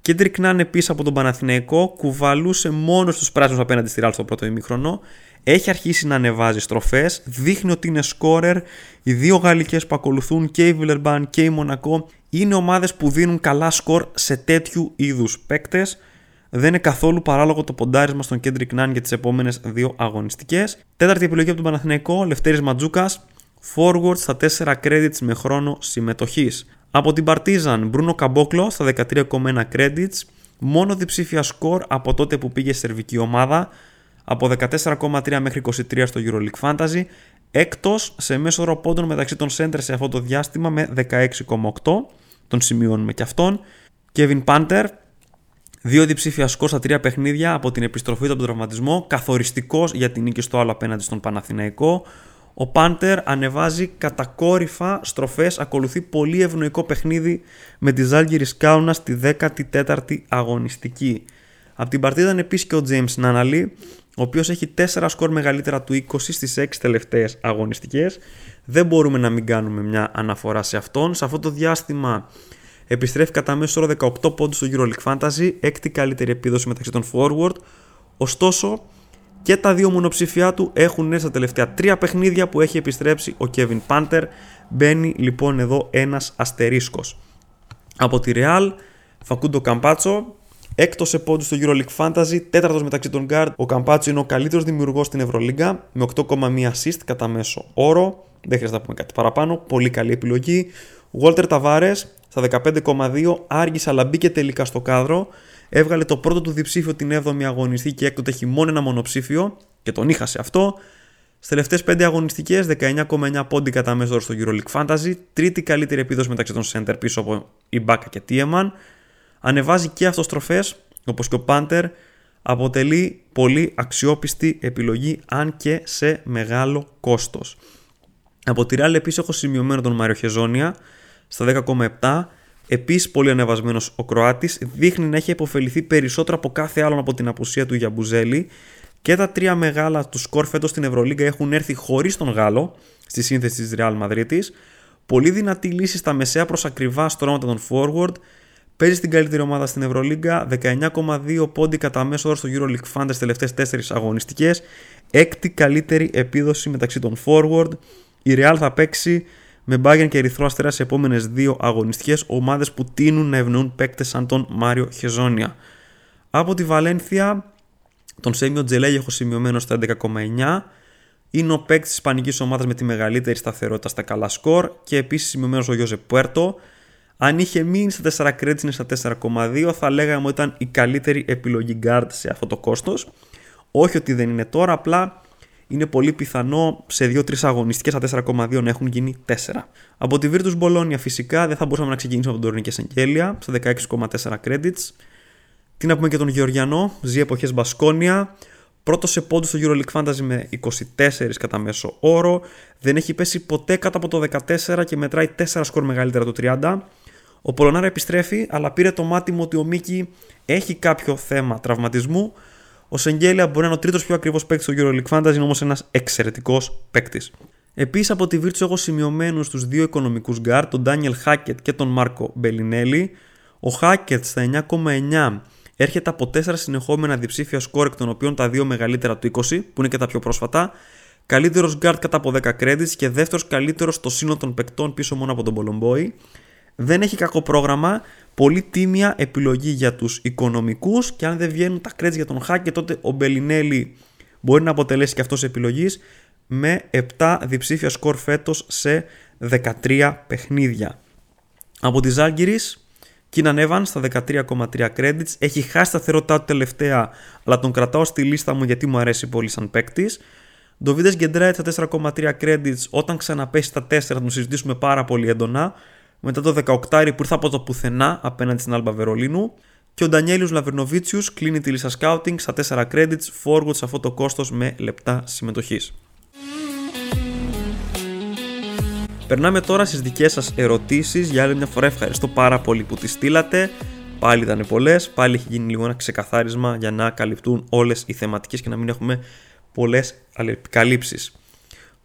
Κέντρικ Νάν επίσης από τον Παναθηναϊκό κουβαλούσε μόνος στου πράσινους απέναντι στη Ράλ στο πρώτο ημίχρονο έχει αρχίσει να ανεβάζει στροφές, δείχνει ότι είναι σκόρερ. Οι δύο γαλλικές που ακολουθούν και η Βιλερμπάν και η Μονακό είναι ομάδες που δίνουν καλά σκορ σε τέτοιου είδους παίκτες. Δεν είναι καθόλου παράλογο το ποντάρισμα στον Κέντρικ Νάν για τις επόμενες δύο αγωνιστικές. Τέταρτη επιλογή από τον Παναθηναϊκό, Λευτέρης Ματζούκας. Forward στα 4 credits με χρόνο συμμετοχής. Από την Partizan, Μπρούνο Καμπόκλο στα 13,1 credits. Μόνο διψήφια σκορ από τότε που πήγε σε σερβική ομάδα από 14,3 μέχρι 23 στο EuroLeague Fantasy, έκτος σε μέσο όρο πόντων μεταξύ των center σε αυτό το διάστημα με 16,8, τον σημειώνουμε και αυτόν. Kevin Panther, δύο διψήφια σκορ στα τρία παιχνίδια από την επιστροφή του από τον τραυματισμό, καθοριστικός για την νίκη στο άλλο απέναντι στον Παναθηναϊκό. Ο Πάντερ ανεβάζει κατακόρυφα στροφές, ακολουθεί πολύ ευνοϊκό παιχνίδι με τη Ζάλγκη Κάουνα στη 14η αγωνιστική. Από την παρτίδα είναι επίσης και ο James Νάναλι, ο οποίος έχει 4 σκορ μεγαλύτερα του 20 στις 6 τελευταίες αγωνιστικές. Δεν μπορούμε να μην κάνουμε μια αναφορά σε αυτόν. Σε αυτό το διάστημα επιστρέφει κατά μέσο όρο 18 πόντους στο EuroLeague Fantasy, έκτη καλύτερη επίδοση μεταξύ των forward. Ωστόσο, και τα δύο μονοψηφιά του έχουν έρθει στα τελευταία τρία παιχνίδια που έχει επιστρέψει ο Kevin Panther. Μπαίνει λοιπόν εδώ ένας αστερίσκος. Από τη Real, Φακούντο Καμπάτσο, έκτος σε πόντους στο EuroLeague Fantasy, τέταρτος μεταξύ των guard. Ο Καμπάτσο είναι ο καλύτερος δημιουργός στην Ευρωλίγκα με 8,1 assist κατά μέσο όρο. Δεν χρειάζεται να πούμε κάτι παραπάνω. Πολύ καλή επιλογή. Walter Tavares στα 15,2 άργησε αλλά μπήκε τελικά στο κάδρο. Έβγαλε το πρώτο του διψήφιο την 7η αγωνιστή και έκτοτε έχει μόνο ένα μονοψήφιο και τον είχα σε αυτό. Στις τελευταίες 5 αγωνιστικές, 19,9 πόντι κατά μέσο όρο στο EuroLeague Fantasy, τρίτη καλύτερη επίδοση μεταξύ των center πίσω από η Μπάκα και Tiemann. Ανεβάζει και αυτό στροφέ, όπως και ο Πάντερ. Αποτελεί πολύ αξιόπιστη επιλογή, αν και σε μεγάλο κόστος. Από τη Real επίσης έχω σημειωμένο τον Μάριο Χεζόνια στα 10,7. Επίσης πολύ ανεβασμένος ο Κροάτης. Δείχνει να έχει υποφεληθεί περισσότερο από κάθε άλλον από την απουσία του για Μπουζέλη. Και τα τρία μεγάλα του σκορ φέτος στην Ευρωλίγκα έχουν έρθει χωρίς τον Γάλλο στη σύνθεση της Real Madrid. Πολύ δυνατή λύση στα μεσαία προς ακριβά στρώματα των forward. Παίζει στην καλύτερη ομάδα στην Ευρωλίγκα, 19,2 πόντι κατά μέσο όρο στο EuroLeague Fund στι τελευταίες 4 αγωνιστικές. Έκτη καλύτερη επίδοση μεταξύ των forward. Η Real θα παίξει με Bayern και Ερυθρό Αστέρα σε επόμενες δύο αγωνιστικές ομάδες που τείνουν να ευνοούν παίκτες σαν τον Μάριο Χεζόνια. Από τη Βαλένθια, τον Σέμιο Τζελέγι έχω σημειωμένο στα 11,9. Είναι ο παίκτης της Ισπανικής ομάδας με τη μεγαλύτερη σταθερότητα στα καλά σκορ και επίσης σημειωμένος ο Γιώζε Πουέρτο. Αν είχε μείνει στα 4 credits είναι στα 4,2 θα λέγαμε ότι ήταν η καλύτερη επιλογή guard σε αυτό το κόστος. Όχι ότι δεν είναι τώρα, απλά είναι πολύ πιθανό σε 2-3 αγωνιστικές στα 4,2 να έχουν γίνει 4. Από τη Virtus Bologna φυσικά δεν θα μπορούσαμε να ξεκινήσουμε από τον Τωρινή και Σεγγέλια στα 16,4 credits. Τι να πούμε και τον Γεωργιανό, ζει εποχές Μπασκόνια. Πρώτος σε πόντους στο EuroLeague Fantasy με 24 κατά μέσο όρο. Δεν έχει πέσει ποτέ κάτω από το 14 και μετράει 4 σκορ μεγαλύτερα του 30. Ο Πολωνάρα επιστρέφει, αλλά πήρε το μάτι μου ότι ο Μίκι έχει κάποιο θέμα τραυματισμού ο Σενγκέλια μπορεί να είναι ο τρίτος πιο ακριβός παίκτης στο EuroLeague Fantasy, είναι όμως ένας εξαιρετικός παίκτης. Επίσης από τη Virtus έχω σημειωμένους τους δύο οικονομικούς γκάρ, τον Daniel Hackett και τον Μάρκο Μπελινέλι. Ο Hackett στα 9,9 έρχεται από 4 συνεχόμενα διψήφια σκόρ, εκ των οποίων τα δύο μεγαλύτερα του 20, που είναι και τα πιο πρόσφατα. Καλύτερος γκάρτ κατά από 10 credits και δεύτερος καλύτερος στο σύνολο των παικτών πίσω μόνο από τον Πολομπόη. Δεν έχει κακό πρόγραμμα, πολύ τίμια επιλογή για τους οικονομικούς και αν δεν βγαίνουν τα credits για τον Χάκετ τότε ο Μπελινέλι μπορεί να αποτελέσει και αυτός επιλογή με 7 διψήφια σκορ φέτος σε 13 παιχνίδια. Από τη Ζάλγκυρης, Κίναν Evans στα 13,3 credits. Έχει χάσει σταθερότητά του τελευταία, αλλά τον κρατάω στη λίστα μου γιατί μου αρέσει πολύ σαν παίκτης. Ντοβίδες Γκεντράιτ στα 4,3 credits. Όταν ξαναπέσει στα 4 θα τον συζητήσουμε πάρα πολύ έντονα μετά το 18 που ήρθε από το πουθενά απέναντι στην Άλμπα Βερολίνου. Και ο Ντανιέλιου Λαβερνοβίτσιου κλείνει τη λίστα scouting στα 4 credits forward σε αυτό το κόστος με λεπτά συμμετοχής. Περνάμε τώρα στις δικές σας ερωτήσεις. Για άλλη μια φορά ευχαριστώ πάρα πολύ που τις στείλατε. Πάλι ήταν πολλές, πάλι έχει γίνει λίγο ένα ξεκαθάρισμα για να καλυφτούν όλες οι θεματικές και να μην έχουμε πολλές αλληλεπικαλύψεις.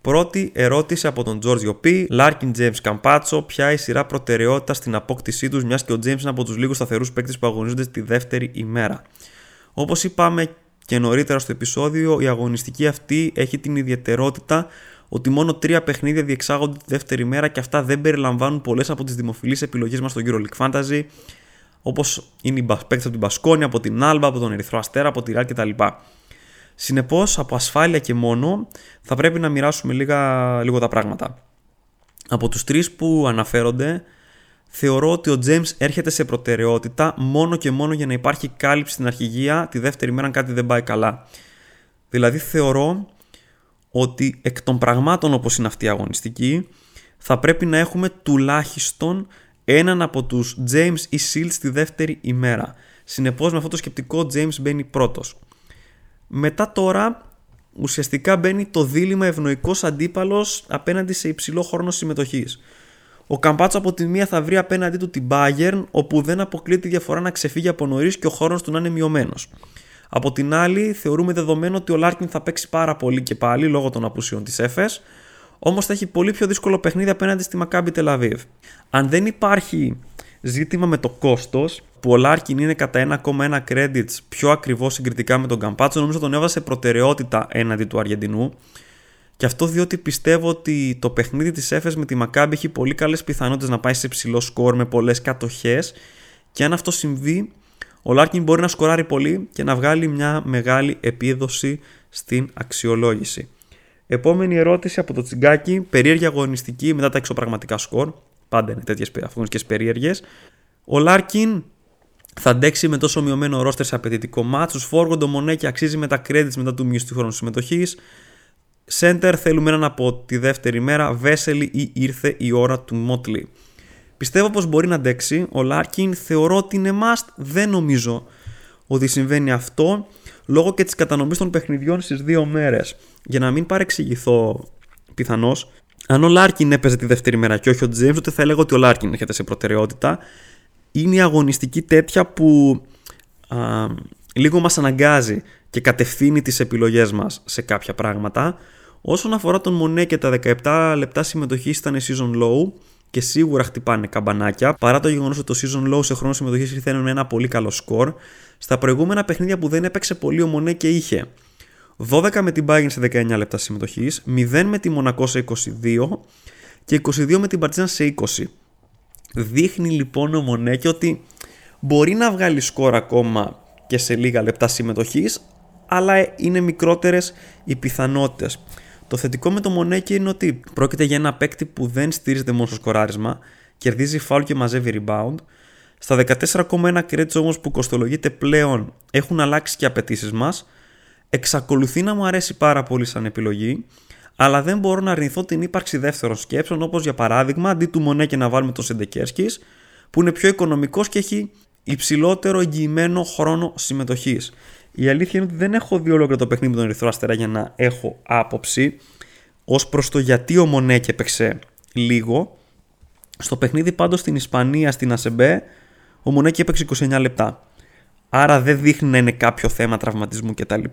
Πρώτη ερώτηση από τον Τζόρτζιο Π. Λάρκιν Τζέιμς Καμπάσο. Ποια η σειρά προτεραιότητας στην απόκτησή τους, μιας και ο Τζέιμς είναι από τους λίγους σταθερούς παίκτες που αγωνίζονται τη δεύτερη ημέρα. Όπως είπαμε και νωρίτερα στο επεισόδιο, η αγωνιστική αυτή έχει την ιδιαιτερότητα ότι μόνο τρία παιχνίδια διεξάγονται τη δεύτερη μέρα και αυτά δεν περιλαμβάνουν πολλές από τις δημοφιλείς επιλογές μας στο EuroLeague Fantasy, όπως είναι οι παίκτες από την Πασκόνια, από την Άλμπα, από τον Ερυθρό Αστέρα, από τη Ράλ κτλ. Συνεπώς, από ασφάλεια και μόνο, θα πρέπει να μοιράσουμε λίγα, λίγο τα πράγματα. Από τους τρεις που αναφέρονται, θεωρώ ότι ο James έρχεται σε προτεραιότητα μόνο και μόνο για να υπάρχει κάλυψη στην αρχηγία τη δεύτερη μέρα αν κάτι δεν πάει καλά. Δηλαδή θεωρώ ότι εκ των πραγμάτων όπως είναι αυτή η αγωνιστική θα πρέπει να έχουμε τουλάχιστον έναν από τους James ή Shields τη δεύτερη ημέρα. Συνεπώς με αυτό το σκεπτικό James μπαίνει πρώτος. Μετά τώρα ουσιαστικά μπαίνει το δίλημα ευνοϊκός αντίπαλος απέναντι σε υψηλό χρόνο συμμετοχής. Ο Καμπάτσο από τη μία θα βρει απέναντί του την Bayern, όπου δεν αποκλείεται τη διαφορά να ξεφύγει από νωρίς και ο χρόνο του να είναι μειωμένος. Από την άλλη, θεωρούμε δεδομένο ότι ο Λάρκιν θα παίξει πάρα πολύ και πάλι λόγω των απουσιών της Εφές, όμως θα έχει πολύ πιο δύσκολο παιχνίδι απέναντι στη Μακάμπι Τελ Αβίβ. Αν δεν υπάρχει ζήτημα με το κόστος, που ο Λάρκιν είναι κατά 1,1 credits πιο ακριβός συγκριτικά με τον Καμπάσο, νομίζω τον έβαζα σε προτεραιότητα έναντι του Αργεντινού. Και αυτό διότι πιστεύω ότι το παιχνίδι της Εφές με τη Μακάμπι έχει πολύ καλές πιθανότητες να πάει σε ψηλό σκορ με πολλές κατοχές. Και αν αυτό συμβεί, ο Λάρκιν μπορεί να σκοράρει πολύ και να βγάλει μια μεγάλη επίδοση στην αξιολόγηση. Επόμενη ερώτηση από το Τσιγκάκι, περίεργη αγωνιστική μετά τα εξωπραγματικά σκορ. Πάντα είναι τέτοιες αγωνιστικές περίεργες. Ο Λάρκιν θα αντέξει με τόσο μειωμένο ρόστερ σε απαιτητικό ματς; Forward το Μονέ αξίζει με τα credits μετά του μισθού χρόνου συμμετοχής. Center θέλουμε έναν από τη δεύτερη μέρα. Βέσελι ή ήρθε η ώρα του Μότλι. Πιστεύω πως μπορεί να αντέξει. Ο Λάρκιν θεωρώ ότι είναι must. Δεν νομίζω ότι συμβαίνει αυτό λόγω και της κατανομής των παιχνιδιών στις δύο μέρες. Για να μην παρεξηγηθώ πιθανώς, αν ο Λάρκιν έπαιζε τη δεύτερη μέρα και όχι ο Τζέιμς, τότε θα έλεγα ότι ο Λάρκιν έρχεται σε προτεραιότητα. Είναι η αγωνιστική τέτοια που α, λίγο μας αναγκάζει και κατευθύνει τις επιλογές μας σε κάποια πράγματα. Όσον αφορά τον Μονέ και τα 17 λεπτά συμμετοχής ήταν season low και σίγουρα χτυπάνε καμπανάκια, παρά το γεγονός ότι το season low σε χρόνο συμμετοχής ήρθε με ένα πολύ καλό σκορ. Στα προηγούμενα παιχνίδια που δεν έπαιξε πολύ ο Μονέ και είχε 12 με την Bayern σε 19 λεπτά συμμετοχής, 0 με τη Μονακό σε 22 και 22 με την Παρτίζαν σε 20. Δείχνει λοιπόν ο Μονέκη ότι μπορεί να βγάλει σκορ ακόμα και σε λίγα λεπτά συμμετοχής, αλλά είναι μικρότερες οι πιθανότητες. Το θετικό με το Μονέκη είναι ότι πρόκειται για ένα παίκτη που δεν στηρίζεται μόνο στο σκοράρισμα, κερδίζει φάουλ και μαζεύει rebound. Στα 14,1 credits όμως που κοστολογείται πλέον έχουν αλλάξει και οι απαιτήσεις μας. Εξακολουθεί να μου αρέσει πάρα πολύ σαν επιλογή, αλλά δεν μπορώ να αρνηθώ την ύπαρξη δεύτερων σκέψεων, όπως για παράδειγμα αντί του Μονέκη να βάλουμε το Σεντεκέρσκι, που είναι πιο οικονομικός και έχει υψηλότερο εγγυημένο χρόνο συμμετοχής. Η αλήθεια είναι ότι δεν έχω δει ολόκληρο το παιχνίδι με τον Ερυθρό Αστέρα για να έχω άποψη ως προς το γιατί ο Μονέκ έπαιξε λίγο. Στο παιχνίδι πάντως στην Ισπανία, στην ΑΣΕΜΠΕ, ο Μονέκ έπαιξε 29 λεπτά. Άρα δεν δείχνει να είναι κάποιο θέμα τραυματισμού κτλ.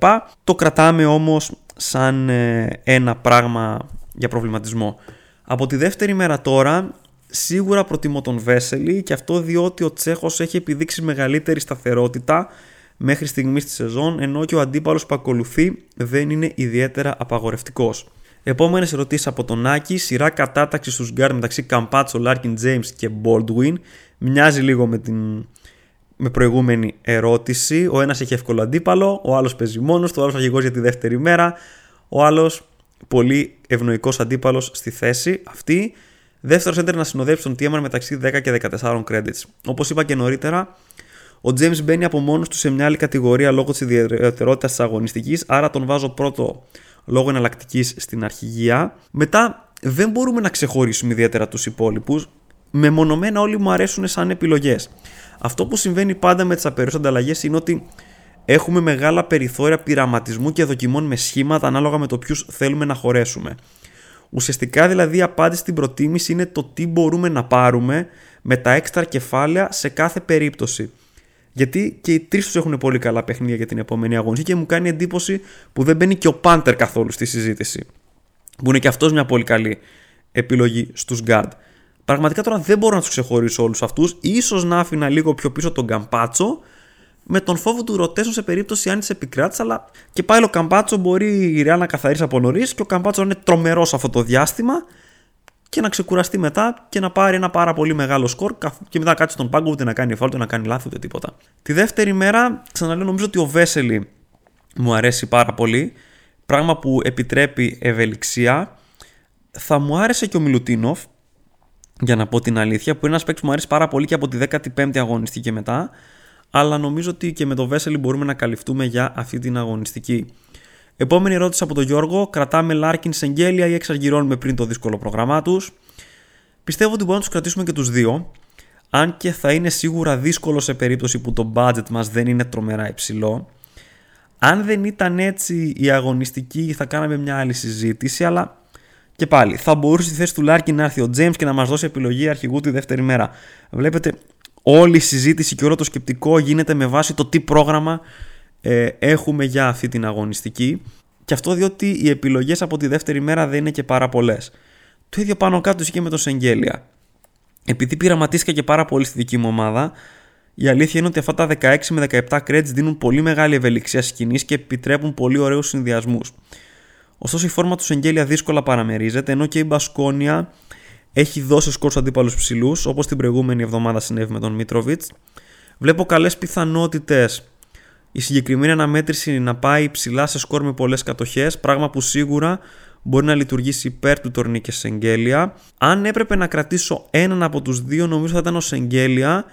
Το κρατάμε όμως σαν ε, ένα πράγμα για προβληματισμό. Από τη δεύτερη μέρα τώρα σίγουρα προτιμώ τον Βέσελη και αυτό διότι ο Τσέχος έχει επιδείξει μεγαλύτερη σταθερότητα μέχρι στιγμής στη σεζόν, ενώ και ο αντίπαλος που ακολουθεί δεν είναι ιδιαίτερα απαγορευτικός. Επόμενες ερωτήσεις από τον Άκη. Σειρά κατάταξης στου γκάρ μεταξύ Καμπάτσο, Λάρκιν James και Baldwin. Μοιάζει λίγο με την με προηγούμενη ερώτηση. Ο ένας έχει εύκολο αντίπαλο, ο άλλος παίζει μόνος του, ο άλλος αρχηγό για τη δεύτερη μέρα, ο άλλος πολύ ευνοϊκός αντίπαλος στη θέση αυτή. Δεύτερος center να συνοδεύσει τον Τίεμαν μεταξύ 10 και 14 credits. Όπως είπα και νωρίτερα, ο James μπαίνει από μόνος του σε μια άλλη κατηγορία λόγω της ιδιαιτερότητας της αγωνιστικής, άρα τον βάζω πρώτο λόγω εναλλακτικής στην αρχηγία. Μετά δεν μπορούμε να ξεχωρίσουμε ιδιαίτερα τους υπόλοιπους. Μεμονωμένα όλοι μου αρέσουν σαν επιλογές. Αυτό που συμβαίνει πάντα με τις απεραιώσει ανταλλαγές είναι ότι έχουμε μεγάλα περιθώρια πειραματισμού και δοκιμών με σχήματα ανάλογα με το ποιους θέλουμε να χωρέσουμε. Ουσιαστικά δηλαδή η απάντηση στην προτίμηση είναι το τι μπορούμε να πάρουμε με τα έξτρα κεφάλαια σε κάθε περίπτωση. Γιατί και οι τρεις τους έχουν πολύ καλά παιχνίδια για την επόμενη αγωνιστή και μου κάνει εντύπωση που δεν μπαίνει και ο Πάντερ καθόλου στη συζήτηση. Που είναι και αυτός μια πολύ καλή επιλογή στους guard. Πραγματικά τώρα δεν μπορώ να τους ξεχωρίσω όλους αυτούς. σω να άφηνα λίγο πιο πίσω τον Καμπάτσο με τον φόβο του ρωτέσουν σε περίπτωση αν τη επικράτηση. Αλλά και πάλι ο Καμπάτσο μπορεί η Ρεάλ να καθαρίσει από νωρίς και ο Καμπάτσο είναι τρομερός αυτό το διάστημα και να ξεκουραστεί μετά και να πάρει ένα πάρα πολύ μεγάλο σκορ και μετά να κάτσει στον πάγκο ούτε να κάνει φάλτο, να κάνει λάθη ούτε τίποτα. Τη δεύτερη μέρα, ξαναλέω, νομίζω ότι ο Βέσελη μου αρέσει πάρα πολύ. Πράγμα που επιτρέπει ευελιξία. Θα μου άρεσε και ο Μιλουτίνοφ, για να πω την αλήθεια, που είναι ένας παίκτης που μου αρέσει πάρα πολύ και από τη 15η αγωνιστική και μετά. Αλλά νομίζω ότι και με το Βέσελη μπορούμε να καλυφθούμε για αυτή την αγωνιστική. Επόμενη ερώτηση από τον Γιώργο. Κρατάμε Λάρκιν Σεγγέλια ή εξαργυρώνουμε πριν το δύσκολο πρόγραμμά τους; Πιστεύω ότι μπορούμε να τους κρατήσουμε και τους δύο. Αν και θα είναι σίγουρα δύσκολο σε περίπτωση που το budget μας δεν είναι τρομερά υψηλό. Αν δεν ήταν έτσι η αγωνιστική θα κάναμε μια άλλη συζήτηση, αλλά Και πάλι, θα μπορούσε στη θέση του Λάρκιν να έρθει ο James και να μας δώσει επιλογή αρχηγού τη δεύτερη μέρα. Βλέπετε, όλη η συζήτηση και όλο το σκεπτικό γίνεται με βάση το τι πρόγραμμα ε, έχουμε για αυτή την αγωνιστική. Και αυτό διότι οι επιλογές από τη δεύτερη μέρα δεν είναι και πάρα πολλές. Το ίδιο πάνω κάτω και με το Σεγγέλια. Επειδή πειραματίστηκα και πάρα πολύ στη δική μου ομάδα, η αλήθεια είναι ότι αυτά τα 16 με 17 credits δίνουν πολύ μεγάλη ευελιξία σκηνή και επιτρέπουν πολύ ωραίους συνδυασμούς. Ωστόσο, η φόρμα του Σεγγέλια δύσκολα παραμερίζεται, ενώ και η Μπασκόνια έχει δώσει σκορ στους αντίπαλους ψηλούς, όπως την προηγούμενη εβδομάδα συνέβη με τον Μίτροβιτς. Βλέπω καλές πιθανότητες η συγκεκριμένη αναμέτρηση να πάει ψηλά σε σκορ με πολλές κατοχές, πράγμα που σίγουρα μπορεί να λειτουργήσει υπέρ του Τορνί και Σεγγέλια. Αν έπρεπε να κρατήσω έναν από τους δύο, νομίζω θα ήταν ο Σεγγέλια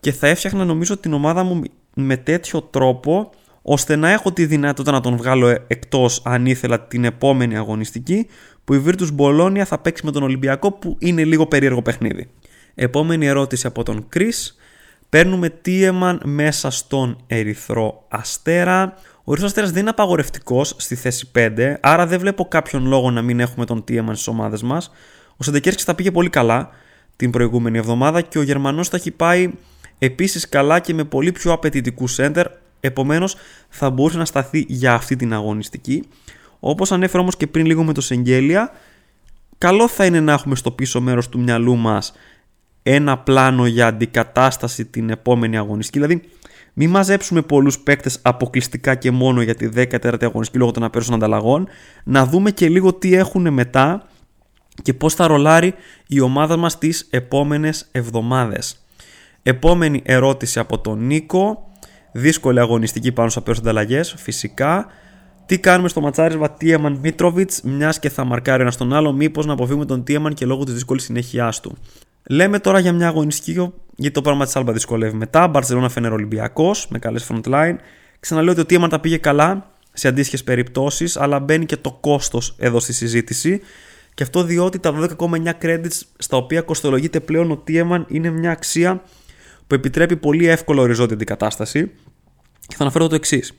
και θα έφτιαχνα νομίζω την ομάδα μου με τέτοιο τρόπο ώστε να έχω τη δυνατότητα να τον βγάλω εκτός αν ήθελα την επόμενη αγωνιστική που η Virtus Bologna θα παίξει με τον Ολυμπιακό που είναι λίγο περίεργο παιχνίδι. Επόμενη ερώτηση από τον Chris. Παίρνουμε Τίεμαν μέσα στον Ερυθρό Αστέρα. Ο Ερυθρός Αστέρας δεν είναι απαγορευτικός στη θέση 5, άρα δεν βλέπω κάποιον λόγο να μην έχουμε τον Τίεμαν στις ομάδες μας. Ο Σεντεκέρσκι θα πήγε πολύ καλά την προηγούμενη εβδομάδα και ο Γερμανός θα έχει πάει επίσης καλά και με πολύ πιο απαιτητικούς σέντερ, επομένως θα μπορούσε να σταθεί για αυτή την αγωνιστική. Όπως ανέφερα όμως και πριν λίγο με το Σεγγέλια, καλό θα είναι να έχουμε στο πίσω μέρος του μυαλού μας ένα πλάνο για αντικατάσταση την επόμενη αγωνιστική. Δηλαδή, μην μαζέψουμε πολλούς παίκτες αποκλειστικά και μόνο για τη 14η αγωνιστική λόγω των απέρωσων ανταλλαγών. Να δούμε και λίγο τι έχουν μετά και πώς θα ρολάρει η ομάδα μας τις επόμενες εβδομάδες. Επόμενη ερώτηση από τον Νίκο. Δύσκολη αγωνιστική πάνω σε απέρωσες ανταλλαγές, φυσικά. Τι κάνουμε στο ματσάρισμα Τίεμαν Μίτροβιτς, μιας και θα μαρκάρει ένας τον άλλο, μήπως να αποφύγουμε τον Τίεμαν και λόγω της δύσκολης συνέχεια του. Λέμε τώρα για μια αγωνιστική γιατί το πράγμα της Άλμπα δυσκολεύει μετά. Μπαρσελόνα φαίνεται Ολυμπιακός με καλές front line. Ξαναλέω ότι ο Τίεμαν τα πήγε καλά σε αντίστοιχες περιπτώσεις, αλλά μπαίνει και το κόστος εδώ στη συζήτηση. Και αυτό διότι τα 12,9 credits στα οποία κοστολογείται πλέον ο Τίεμαν είναι μια αξία που επιτρέπει πολύ εύκολο οριζόντια αντικατάσταση. Και θα αναφέρω το εξής.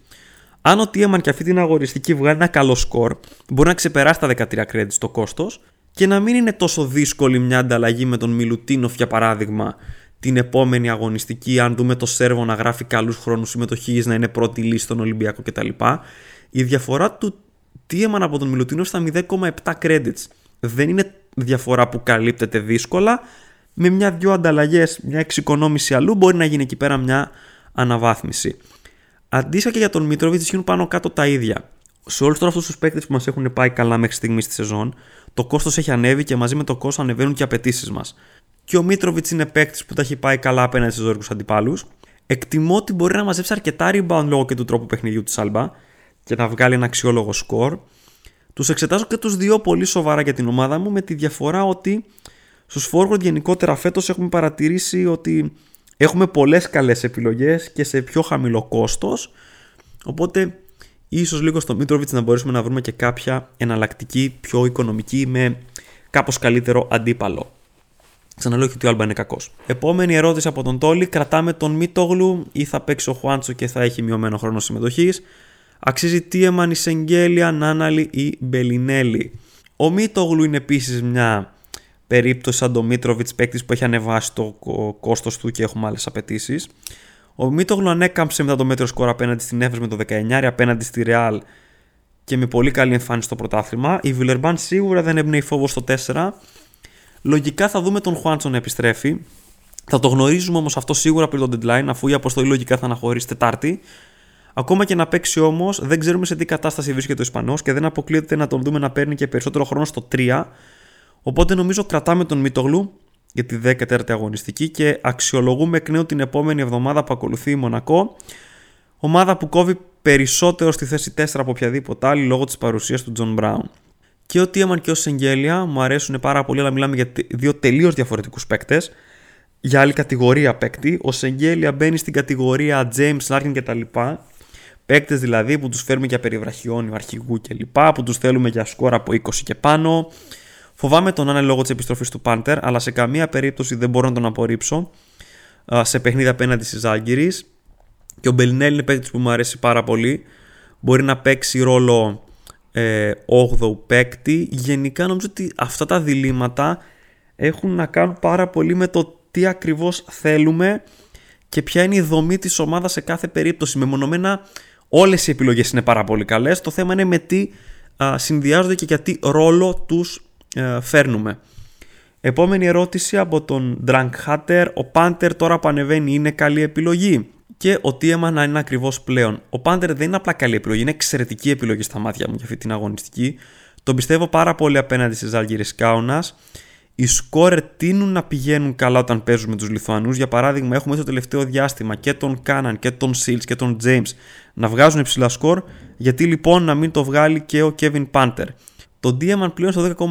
Αν ο Τίεμαν και αυτή την αγοριστική βγάλει ένα καλό σκορ, μπορεί να ξεπεράσει τα 13 credits το κόστος και να μην είναι τόσο δύσκολη μια ανταλλαγή με τον Μιλουτίνοφ για παράδειγμα την επόμενη αγωνιστική, αν δούμε το Σέρβο να γράφει καλούς χρόνους συμμετοχής, να είναι πρώτη λύση στον Ολυμπιακό κτλ. Η διαφορά του Τίεμαν από τον Μιλουτίνοφ στα 0,7 credits. Δεν είναι διαφορά που καλύπτεται δύσκολα. Με μια-δυο ανταλλαγές, μια εξοικονόμηση αλλού, μπορεί να γίνει εκεί πέρα μια αναβάθμιση. Αντίστοιχα και για τον Μίτροβιτ ισχύουν πάνω κάτω τα ίδια. Σε όλους αυτούς τους παίκτες που μας έχουν πάει καλά μέχρι στιγμής στη σεζόν, το κόστος έχει ανέβει και μαζί με το κόστος ανεβαίνουν και οι απαιτήσεις μας. Και ο Μίτροβιτ είναι παίκτης που τα έχει πάει καλά απέναντι στους ζώρικου αντιπάλους. Εκτιμώ ότι μπορεί να μαζέψει αρκετά rebound λόγω και του τρόπου παιχνιδιού της Άλμπα και να βγάλει ένα αξιόλογο σκορ. Τους εξετάζω και τους δύο πολύ σοβαρά για την ομάδα μου με τη διαφορά ότι στους forward γενικότερα φέτος έχουμε παρατηρήσει ότι έχουμε πολλές καλές επιλογές και σε πιο χαμηλό κόστος. Οπότε ίσως λίγο στο Μίτροβιτς να μπορέσουμε να βρούμε και κάποια εναλλακτική πιο οικονομική με κάπως καλύτερο αντίπαλο. Ξαναλέω ότι ο Άλμπα είναι κακός. Επόμενη ερώτηση από τον Τόλι. Κρατάμε τον Μίτογλου ή θα παίξει ο Χουάντσο και θα έχει μειωμένο χρόνο συμμετοχής; Αξίζει Τίεμαν, η Σεγγέλια, Νάναλη ή Μπελινέλη; Ο Μίτογλου είναι επίσης μια περίπτωση σαν τον Μίτροβιτς παίκτης που έχει ανεβάσει το κόστος του και έχουμε άλλες απαιτήσεις. Ο Μίτογλου ανέκαμψε μετά το μέτρο σκορ απέναντι στην Εύρο με το 19, απέναντι στη Ρεάλ και με πολύ καλή εμφάνιση στο πρωτάθλημα. Η Βιλερμπάν σίγουρα δεν έμπνεε φόβο στο 4. Λογικά θα δούμε τον Χουάντσον να επιστρέφει. Θα το γνωρίζουμε όμως αυτό σίγουρα πριν το deadline, αφού η αποστολή λογικά θα αναχωρήσει Τετάρτη. Ακόμα και να παίξει όμως, δεν ξέρουμε σε τι κατάσταση βρίσκεται ο Ισπανός και δεν αποκλείεται να τον δούμε να παίρνει και περισσότερο χρόνο στο 3. Οπότε νομίζω κρατάμε τον Μίτογλου για τη 14η αγωνιστική και αξιολογούμε εκ νέου την επόμενη εβδομάδα που ακολουθεί η Μονακό. Ομάδα που κόβει περισσότερο στη θέση 4 από οποιαδήποτε άλλη λόγω της παρουσίας του Τζον Μπράουν. Και ο Τίαμαν και ο Σεγγέλια μου αρέσουν πάρα πολύ, αλλά μιλάμε για δύο τελείως διαφορετικούς παίκτες. Για άλλη κατηγορία παίκτη. Ο Σεγγέλια μπαίνει στην κατηγορία James Larkin κτλ. Παίκτες δηλαδή που τους φέρουμε για περιβραχιόνιο αρχηγού κλπ. Που τους θέλουμε για σκόρα από 20 και πάνω. Φοβάμαι τον Άνε λόγω της επιστροφής του Πάντερ, αλλά σε καμία περίπτωση δεν μπορώ να τον απορρίψω σε παιχνίδι απέναντι στις Ζάγκυρη. Και ο Μπελινέλ είναι παίκτης που μου αρέσει πάρα πολύ. Μπορεί να παίξει ρόλο ε, 8ου παίκτη. Γενικά νομίζω ότι αυτά τα διλήμματα έχουν να κάνουν πάρα πολύ με το τι ακριβώς θέλουμε και ποια είναι η δομή της ομάδας σε κάθε περίπτωση. Μεμονωμένα όλες οι επιλογές είναι πάρα πολύ καλές. Το θέμα είναι με τι α, συνδυάζονται και για τι ρόλο τους ε, φέρνουμε. Επόμενη ερώτηση από τον Drunk Hatter. Ο Panther τώρα που ανεβαίνει είναι καλή επιλογή; Και ο Tiemann να είναι ακριβώς πλέον. Ο Panther δεν είναι απλά καλή επιλογή, είναι εξαιρετική επιλογή στα μάτια μου για αυτή την αγωνιστική. Τον πιστεύω πάρα πολύ απέναντι στι Ζάλγιρε Κάουνα. Οι σκόρερ τείνουν να πηγαίνουν καλά όταν παίζουν με τους Λιθουανούς. Για παράδειγμα, έχουμε στο τελευταίο διάστημα και τον Κάναν και τον Σίλ και τον James να βγάζουν υψηλά σκορ. Γιατί λοιπόν να μην το βγάλει και ο Kevin Panther. Το Diamond πλέον στο 10,9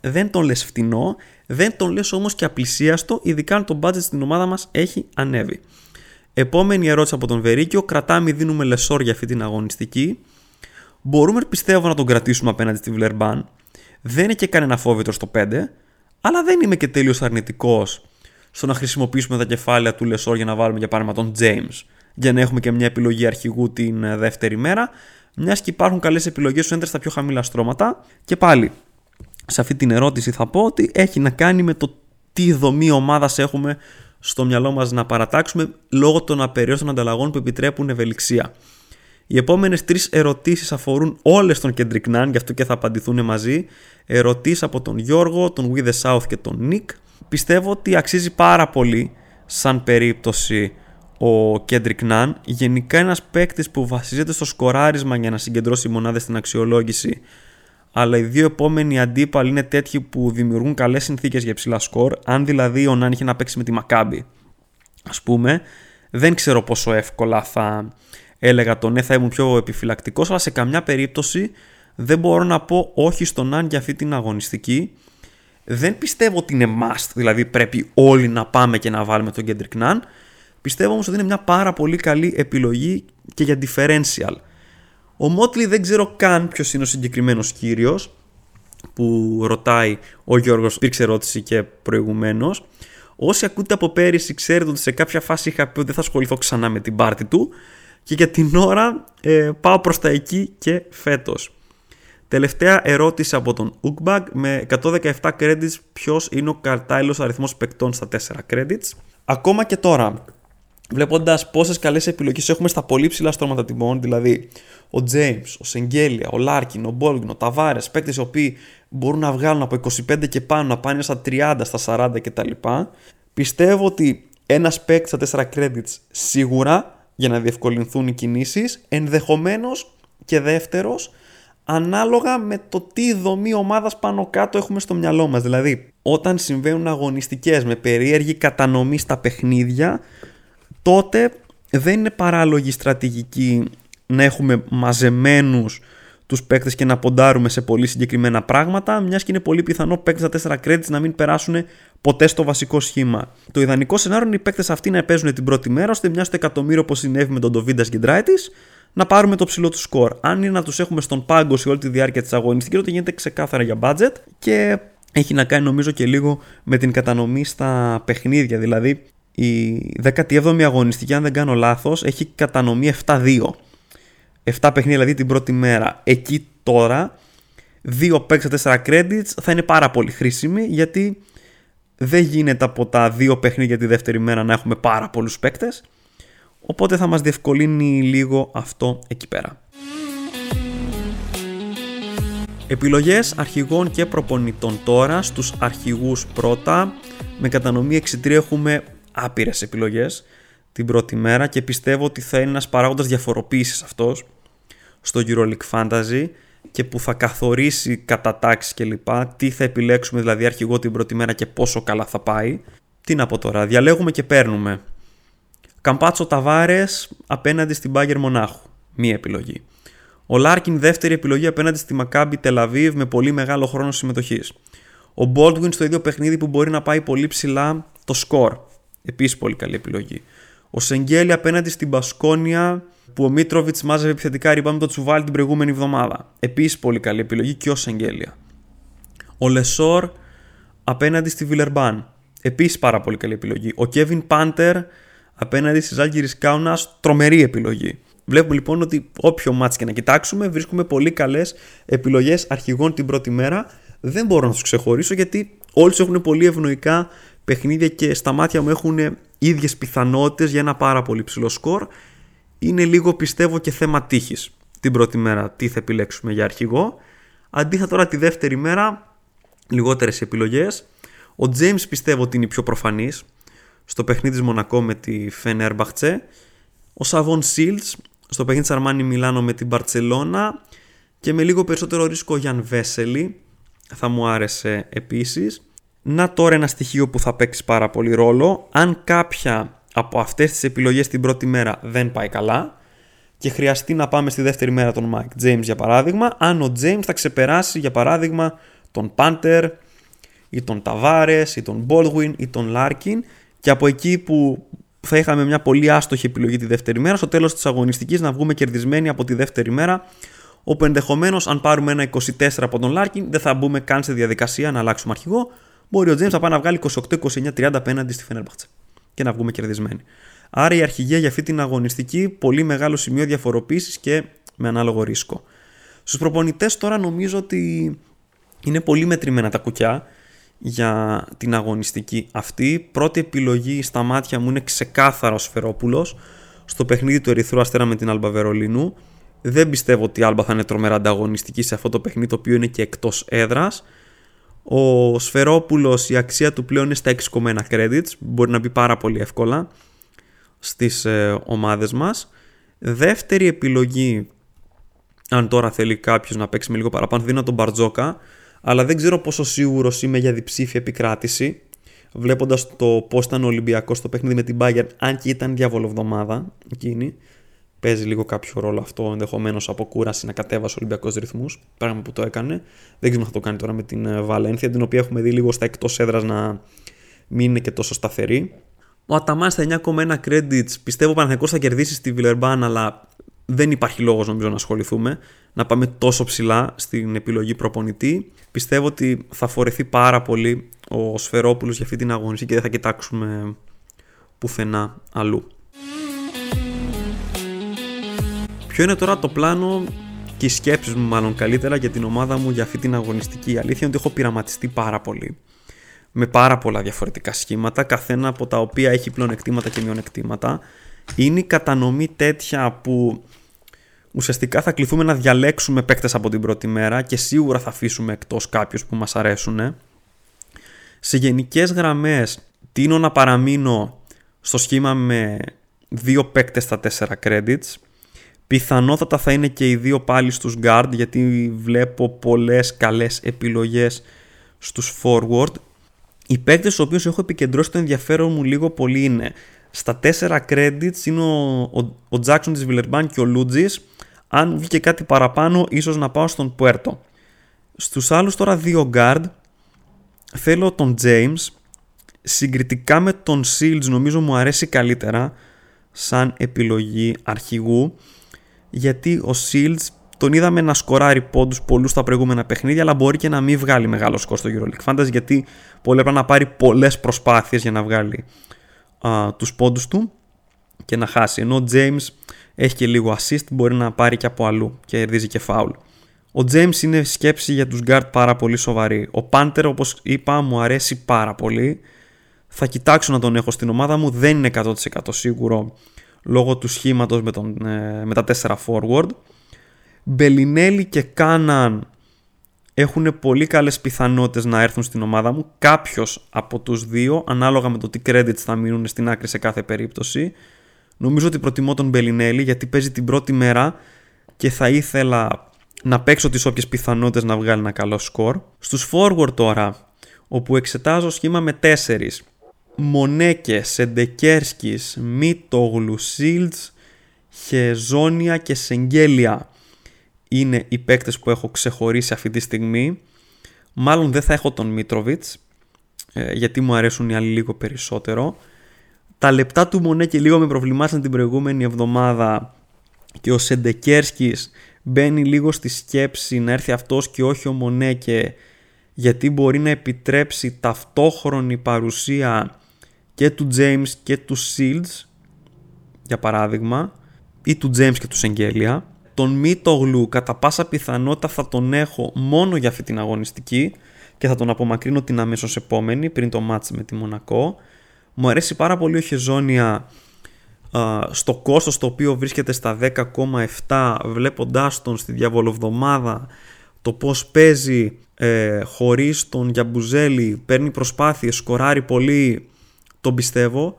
δεν τον λες φτηνό, δεν τον λες όμως και απλησίαστο, ειδικά αν το budget στην ομάδα μας έχει ανέβει. Επόμενη ερώτηση από τον Βερίκιο, κρατάμε ή δίνουμε λεσόρ για αυτή την αγωνιστική. Μπορούμε πιστεύω να τον κρατήσουμε απέναντι στη Βλερμπάν. Δεν είναι και κανένα φόβητρο στο 5, αλλά δεν είμαι και τελείω αρνητικός στο να χρησιμοποιήσουμε τα κεφάλαια του Λεσόρ για να βάλουμε για παράδειγμα τον James, για να έχουμε και μια επιλογή αρχηγού την ε, δεύτερη μέρα, μιας και υπάρχουν καλές επιλογές στους έντρες στα πιο χαμηλά στρώματα. Και πάλι, σε αυτή την ερώτηση θα πω ότι έχει να κάνει με το τι δομή ομάδας έχουμε στο μυαλό μας να παρατάξουμε λόγω των απεριόστων ανταλλαγών που επιτρέπουν ευελιξία. Οι επόμενες τρεις ερωτήσεις αφορούν όλες τον Kendrick Nunn, γι' αυτό και θα απαντηθούν μαζί. Ερωτήσεις από τον Γιώργο, τον We The South και τον Nick. Πιστεύω ότι αξίζει πάρα πολύ σαν περίπτωση ο Kendrick Nunn. Γενικά ένας παίκτης που βασίζεται στο σκοράρισμα για να συγκεντρώσει μονάδες στην αξιολόγηση αλλά οι δύο επόμενοι αντίπαλοι είναι τέτοιοι που δημιουργούν καλές συνθήκες για ψηλά σκορ. Αν δηλαδή ο Νάν είχε να παίξει με τη Μακάμπη, ας πούμε, δεν ξέρω πόσο εύκολα θα έλεγα το ναι, θα ήμουν πιο επιφυλακτικός, αλλά σε καμιά περίπτωση δεν μπορώ να πω όχι στον Ναν για αυτή την αγωνιστική. Δεν πιστεύω ότι είναι must, δηλαδή πρέπει όλοι να πάμε και να βάλουμε τον Kendrick Nunn. Πιστεύω όμως ότι είναι μια πάρα πολύ καλή επιλογή και για differential. Ο Μότλι δεν ξέρω καν ποιος είναι ο συγκεκριμένος κύριος που ρωτάει ο Γιώργος, υπήρξε ερώτηση και προηγουμένως. Όσοι ακούτε από πέρυσι ξέρετε ότι σε κάποια φάση είχα πει ότι δεν θα ασχοληθώ ξανά με την πάρτη του και για την ώρα ε, πάω προς τα εκεί και φέτος. Τελευταία ερώτηση από τον Ουκμπαγκ με 117 credits ποιος είναι ο κατάλληλος αριθμός παικτών στα 4 credits. Ακόμα και τώρα βλέποντας πόσες καλές επιλογές έχουμε στα πολύ ψηλά στρώματα τιμών, δηλαδή ο James, ο Σεγγέλια, ο Λάρκιν, ο Μπόλντουιν, ο Ταβάρες, παίκτες οι οποίοι μπορούν να βγάλουν από 25 και πάνω να πάνε στα 30, στα 40 κτλ. Πιστεύω ότι ένας παίκτης στα 4 credits σίγουρα για να διευκολυνθούν οι κινήσεις, ενδεχομένως και δεύτερος, ανάλογα με το τι δομή ομάδας πάνω κάτω έχουμε στο μυαλό μας. Δηλαδή, όταν συμβαίνουν αγωνιστικές με περίεργη κατανομή στα παιχνίδια, τότε δεν είναι παράλογη στρατηγική να έχουμε μαζεμένους τους παίκτες και να ποντάρουμε σε πολύ συγκεκριμένα πράγματα, μιας και είναι πολύ πιθανό παίκτες στα 4 credits να μην περάσουν ποτέ στο βασικό σχήμα. Το ιδανικό σενάριο είναι οι παίκτες αυτοί να παίζουν την πρώτη μέρα, ώστε μιας στο εκατομμύριο όπως συνέβη με τον Ντοβίντας Γκεντράιτη, να πάρουμε το ψηλό του σκορ. Αν είναι να τους έχουμε στον πάγκο σε όλη τη διάρκεια της αγωνιστικής, τότε γίνεται ξεκάθαρα για budget και έχει να κάνει νομίζω και λίγο με την κατανομή στα παιχνίδια. Δηλαδή, η 17η αγωνιστική, αν δεν κάνω λάθος, έχει κατανομή 7-2. 7 παιχνίδια δηλαδή την πρώτη μέρα. Εκεί τώρα, 2 παίκτες 4 credits θα είναι πάρα πολύ χρήσιμη γιατί δεν γίνεται από τα 2 παιχνίδια τη δεύτερη μέρα να έχουμε πάρα πολλούς παίκτες. Οπότε θα μας διευκολύνει λίγο αυτό εκεί πέρα. Επιλογές αρχηγών και προπονητών τώρα στους αρχηγούς πρώτα με κατανομή 6-3 έχουμε άπειρες επιλογές την πρώτη μέρα και πιστεύω ότι θα είναι ένας παράγοντας διαφοροποίησης αυτός στο EuroLeague Fantasy και που θα καθορίσει κατά τάξη κλπ. Τι θα επιλέξουμε δηλαδή αρχηγό την πρώτη μέρα και πόσο καλά θα πάει. Τι να πω τώρα, διαλέγουμε και παίρνουμε. Καμπάτσο Ταβάρες απέναντι στην Μπάγκερ Μονάχου. Μία επιλογή. Ο Λάρκιν δεύτερη επιλογή απέναντι στη Μακάμπι Τελαβίβ με πολύ μεγάλο χρόνο συμμετοχής. Ο Baldwin στο ίδιο παιχνίδι που μπορεί να πάει πολύ ψηλά το σκορ. Επίσης πολύ καλή επιλογή. Ο Σεγγέλη απέναντι στην Μπασκόνια που ο Μίτροβιτς μάζευε επιθετικά rebound με το Τσουβάλι την προηγούμενη εβδομάδα. Επίσης πολύ καλή επιλογή και ο Σεγγέλια. Ο Λεσόρ απέναντι στη Βιλερμπάν. Επίσης πάρα πολύ καλή επιλογή. Ο Κέβιν Πάντερ απέναντι στη Ζάλγκη Κάουνα, τρομερή επιλογή. Βλέπουμε λοιπόν ότι όποιο μάτς και να κοιτάξουμε βρίσκουμε πολύ καλές επιλογές αρχηγών την πρώτη μέρα. Δεν μπορώ να τους ξεχωρίσω γιατί όλοι έχουν πολύ ευνοϊκά παιχνίδια και στα μάτια μου έχουν ίδιες πιθανότητες για ένα πάρα πολύ ψηλό σκορ. Είναι λίγο πιστεύω και θέμα τύχης την πρώτη μέρα τι θα επιλέξουμε για αρχηγό. Αντίθετα τώρα τη δεύτερη μέρα λιγότερες επιλογές. Ο James πιστεύω ότι είναι η πιο προφανής στο παιχνίδι της Μονακό με τη Fenerbahce. Ο Σαβόν Σίλτς στο παιχνίδι της Αρμάνι Μιλάνο με την Μπαρτσελώνα και με λίγο περισσότερο ρίσκο ο Γιάν Βέσελη θα μου άρεσε επίσης. Να τώρα ένα στοιχείο που θα παίξει πάρα πολύ ρόλο. Αν κάποια από αυτές τις επιλογές την πρώτη μέρα δεν πάει καλά και χρειαστεί να πάμε στη δεύτερη μέρα τον Mike James για παράδειγμα, αν ο James θα ξεπεράσει για παράδειγμα τον Panther ή τον Tavares ή τον Baldwin ή τον Larkin και από εκεί που θα είχαμε μια πολύ άστοχη επιλογή τη δεύτερη μέρα, στο τέλος της αγωνιστικής να βγούμε κερδισμένοι από τη δεύτερη μέρα όπου ενδεχομένως αν πάρουμε ένα 24 από τον Larkin δεν θα μπούμε καν σε διαδικασία να αλλάξουμε αρχηγό μπορεί ο James να πάει να βγάλει 28-29-30 απέναντι στη Fenerbahce και να βγούμε κερδισμένοι. Άρα η αρχηγία για αυτή την αγωνιστική πολύ μεγάλο σημείο διαφοροποίησης και με ανάλογο ρίσκο. Στους προπονητές τώρα νομίζω ότι είναι πολύ μετρημένα τα κουκιά για την αγωνιστική αυτή. Πρώτη επιλογή στα μάτια μου είναι ξεκάθαρα ο Σφερόπουλος στο παιχνίδι του Ερυθρού Αστέρα με την Άλμπα Βερολίνου. Δεν πιστεύω ότι η Άλμπα θα είναι τρομερά ανταγωνιστική σε αυτό το παιχνίδι το οποίο είναι και εκτός έδρας. Ο Σφερόπουλος η αξία του πλέον είναι στα 6,1 credits, μπορεί να μπει πάρα πολύ εύκολα στις ε, ομάδες μας. Δεύτερη επιλογή, αν τώρα θέλει κάποιος να παίξει με λίγο παραπάνω, δίνω τον Μπαρτζόκα, αλλά δεν ξέρω πόσο σίγουρος είμαι για διψήφια επικράτηση. Βλέποντας το πώς ήταν ο Ολυμπιακός στο παιχνίδι με την Bayern, αν και ήταν διαβολοβδομάδα εκείνη, παίζει λίγο κάποιο ρόλο αυτό ενδεχομένως από κούραση να κατέβασε ο Ολυμπιακός ρυθμούς. Πράγμα που το έκανε. Δεν ξέρω αν θα το κάνει τώρα με την ε, Βαλένθια, την οποία έχουμε δει λίγο στα εκτός έδρας να μην είναι και τόσο σταθερή. Ο Αταμάν στα 9,1 credits πιστεύω Παναθηναϊκός θα κερδίσει στη Βιλερμπάν, αλλά δεν υπάρχει λόγος νομίζω να ασχοληθούμε. Να πάμε τόσο ψηλά στην επιλογή προπονητή. Πιστεύω ότι θα φορεθεί πάρα πολύ ο Σφερόπουλος για αυτή την αγωνιστή και δεν θα κοιτάξουμε πουθενά αλλού. Ποιο είναι τώρα το πλάνο και οι σκέψεις μου, μάλλον καλύτερα, για την ομάδα μου για αυτή την αγωνιστική. Η αλήθεια είναι ότι έχω πειραματιστεί πάρα πολύ. Με πάρα πολλά διαφορετικά σχήματα, καθένα από τα οποία έχει πλεονεκτήματα και μειονεκτήματα. Είναι η κατανομή τέτοια που ουσιαστικά θα κληθούμε να διαλέξουμε παίκτες από την πρώτη μέρα και σίγουρα θα αφήσουμε εκτός κάποιους που μας αρέσουν. Σε γενικές γραμμές τίνω να παραμείνω στο σχήμα με δύο παίκτες στα 4 credits Πιθανότατα θα είναι και οι δύο πάλι στους guard γιατί βλέπω πολλές καλές επιλογές στους forward. Οι παίκτες στους οποίους έχω επικεντρώσει το ενδιαφέρον μου λίγο πολύ είναι στα 4 credits είναι ο, ο, ο Jackson της Villeurbanne και ο Λούτζης. Αν βγήκε κάτι παραπάνω ίσως να πάω στον Puerto. Στους άλλους τώρα δύο guard θέλω τον James. Συγκριτικά με τον Shields νομίζω μου αρέσει καλύτερα σαν επιλογή αρχηγού γιατί ο Shields τον είδαμε να σκοράρει πόντους πολλούς στα προηγούμενα παιχνίδια αλλά μπορεί και να μην βγάλει μεγάλο σκορ στο EuroLeague Fantasy γιατί πολύ έπρεπε να πάρει πολλές προσπάθειες για να βγάλει α, τους πόντους του και να χάσει ενώ ο James έχει και λίγο assist μπορεί να πάρει και από αλλού και κερδίζει και foul. Ο James είναι σκέψη για τους guard πάρα πολύ σοβαρή. Ο Panther όπως είπα μου αρέσει πάρα πολύ. Θα κοιτάξω να τον έχω στην ομάδα μου, δεν είναι 100% σίγουρο λόγω του σχήματος με, τον, ε, με τα 4 forward. Μπελινέλη και Κάναν έχουν πολύ καλές πιθανότητες να έρθουν στην ομάδα μου. Κάποιος από τους δύο, ανάλογα με το τι credits θα μείνουν στην άκρη σε κάθε περίπτωση. Νομίζω ότι προτιμώ τον Μπελινέλη γιατί παίζει την πρώτη μέρα και θα ήθελα να παίξω τις όποιες πιθανότητες να βγάλει ένα καλό σκορ. Στους forward τώρα, όπου εξετάζω σχήμα με 4 Μονέκες, Σεντεκέρσκης, Μίτογλου, Σίλτς, Χεζόνια και Σεγγέλια είναι οι παίκτες που έχω ξεχωρίσει αυτή τη στιγμή. Μάλλον δεν θα έχω τον Μίτροβιτς, ε, γιατί μου αρέσουν οι άλλοι λίγο περισσότερο. Τα λεπτά του Μονέκε λίγο με προβλημάσαν την προηγούμενη εβδομάδα και ο Σεντεκέρσκης μπαίνει λίγο στη σκέψη να έρθει αυτός και όχι ο Μονέκε γιατί μπορεί να επιτρέψει ταυτόχρονη παρουσία και του James και τους Shields για παράδειγμα ή του James και του Σεγγέλια. Τον Μίτογλου κατά πάσα πιθανότητα θα τον έχω μόνο για αυτή την αγωνιστική και θα τον απομακρύνω την αμέσως επόμενη πριν το μάτς με τη Μονακό. Μου αρέσει πάρα πολύ ο Χεζόνια στο κόστος το οποίο βρίσκεται στα 10,7 βλέποντάς τον στη διαβολοβδομάδα το πώς παίζει ε, χωρίς τον Γιαμπουζέλη παίρνει προσπάθειες, σκοράρει πολύ τον πιστεύω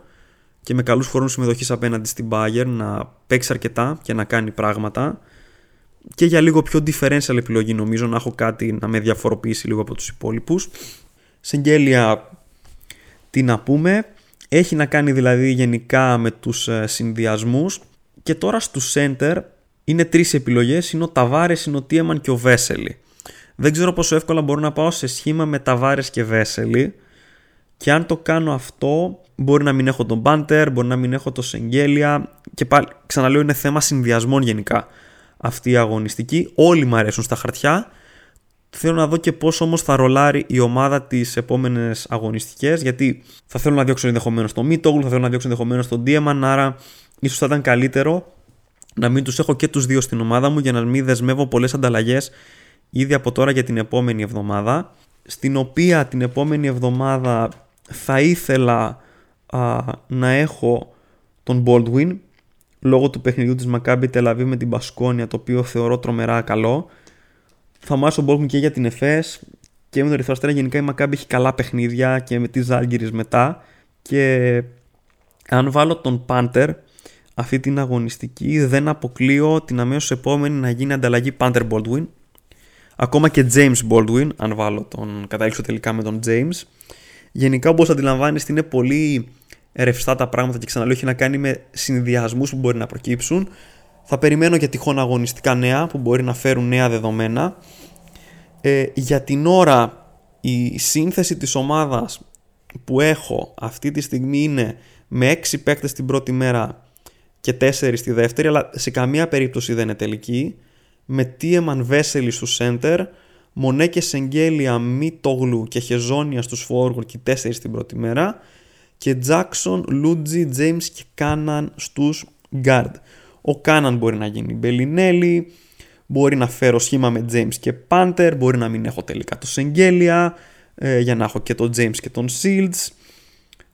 και με καλούς χρόνους συμμετοχής απέναντι στην Bayern να παίξει αρκετά και να κάνει πράγματα. Και για λίγο πιο differential επιλογή νομίζω να έχω κάτι να με διαφοροποιήσει λίγο από τους υπόλοιπους. Σεγγέλια τι να πούμε. Έχει να κάνει δηλαδή γενικά με τους ε, συνδυασμούς. Και τώρα στο center είναι τρεις επιλογές, είναι ο Ταβάρες, είναι ο Τίεμαν και ο Βέσελη. Δεν ξέρω πόσο εύκολα μπορώ να πάω σε σχήμα με Ταβάρες και Βέσελη και αν το κάνω αυτό μπορεί να μην έχω τον Μπάντερ, μπορεί να μην έχω το Σεγγέλια και πάλι ξαναλέω είναι θέμα συνδυασμών γενικά αυτή η αγωνιστική. Όλοι μου αρέσουν στα χαρτιά Θέλω να δω και πώς όμως θα ρολάρει η ομάδα τις επόμενες αγωνιστικές. Γιατί θα θέλω να διώξω ενδεχομένως τον Μίτογλου, θα θέλω να διώξω ενδεχομένως τον Ντίεμαν. Άρα ίσως θα ήταν καλύτερο να μην τους έχω και τους δύο στην ομάδα μου για να μην δεσμεύω πολλές ανταλλαγές ήδη από τώρα για την επόμενη εβδομάδα. Στην οποία την επόμενη εβδομάδα θα ήθελα να έχω τον Baldwin λόγω του παιχνιδιού της Maccabi Tel με την Πασκόνια το οποίο θεωρώ τρομερά καλό. Θα μου άρεσε ο και για την ΕΦΕΣ και με τον Ερυθρό γενικά η Μακάμπη έχει καλά παιχνίδια και με τη Ζάλγκυρης μετά. Και αν βάλω τον Πάντερ αυτή την αγωνιστική δεν αποκλείω την αμέσως επόμενη να γίνει ανταλλαγή Πάντερ Baldwin. Ακόμα και James Baldwin αν βάλω τον καταλήξω τελικά με τον James γενικά όπως αντιλαμβάνεστε είναι πολύ ρευστά τα πράγματα και ξαναλέω έχει να κάνει με συνδυασμούς που μπορεί να προκύψουν θα περιμένω για τυχόν αγωνιστικά νέα που μπορεί να φέρουν νέα δεδομένα. Ε, για την ώρα η σύνθεση της ομάδας που έχω αυτή τη στιγμή είναι με 6 παίκτες την πρώτη μέρα και 4 στη δεύτερη αλλά σε καμία περίπτωση δεν είναι τελική με Τίεμαν Βέσελη στο center Μονέ και Σεγγέλια, Μίτογλου και Χεζόνια στους forward και 4 στην πρώτη μέρα και Τζάξον, Λούτζι, James και Κάναν στους guard. Ο Κάναν μπορεί να γίνει Μπελινέλη, μπορεί να φέρω σχήμα με James και Panther, μπορεί να μην έχω τελικά το Σεγγέλια, ε, για να έχω και τον James και τον Shields.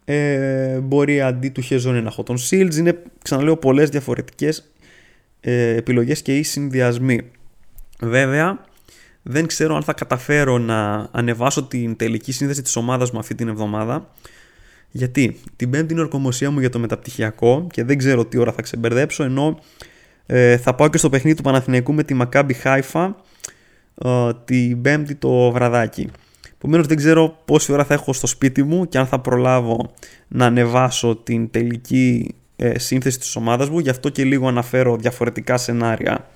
Ε, μπορεί αντί του Χεζόνι να έχω τον Shields. Είναι, ξαναλέω, πολλές διαφορετικές ε, επιλογές και οι συνδυασμοί. Βέβαια, δεν ξέρω αν θα καταφέρω να ανεβάσω την τελική σύνδεση της ομάδας μου αυτή την εβδομάδα. Γιατί; Την πέμπτη είναι ορκομοσία μου για το μεταπτυχιακό και δεν ξέρω τι ώρα θα ξεμπερδέψω ενώ ε, θα πάω και στο παιχνίδι του Παναθηναϊκού με τη Maccabi Haifa ε, την πέμπτη το βραδάκι. Επομένως δεν ξέρω πόση ώρα θα έχω στο σπίτι μου και αν θα προλάβω να ανεβάσω την τελική ε, σύνθεση της ομάδας μου. Γι' αυτό και λίγο αναφέρω διαφορετικά σενάρια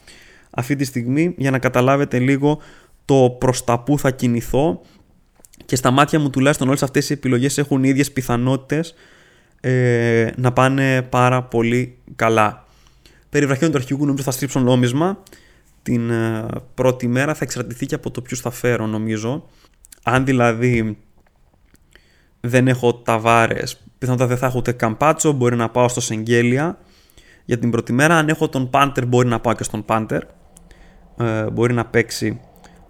αυτή τη στιγμή για να καταλάβετε λίγο το προς τα που θα κινηθώ και στα μάτια μου τουλάχιστον όλες αυτές οι επιλογές έχουν οι ίδιες πιθανότητες ε, να πάνε πάρα πολύ καλά. Περιβραχιών του αρχηγού νομίζω θα στρίψω νόμισμα την ε, πρώτη μέρα θα εξαρτηθεί και από το ποιους θα φέρω νομίζω. Αν δηλαδή δεν έχω ταβάρες, πιθανότατα δεν θα έχω ούτε καμπάτσο, μπορεί να πάω στο Σεγγέλια για την πρώτη μέρα. Αν έχω τον Πάντερ μπορεί να πάω και στον Πάντερ. Ε, μπορεί να παίξει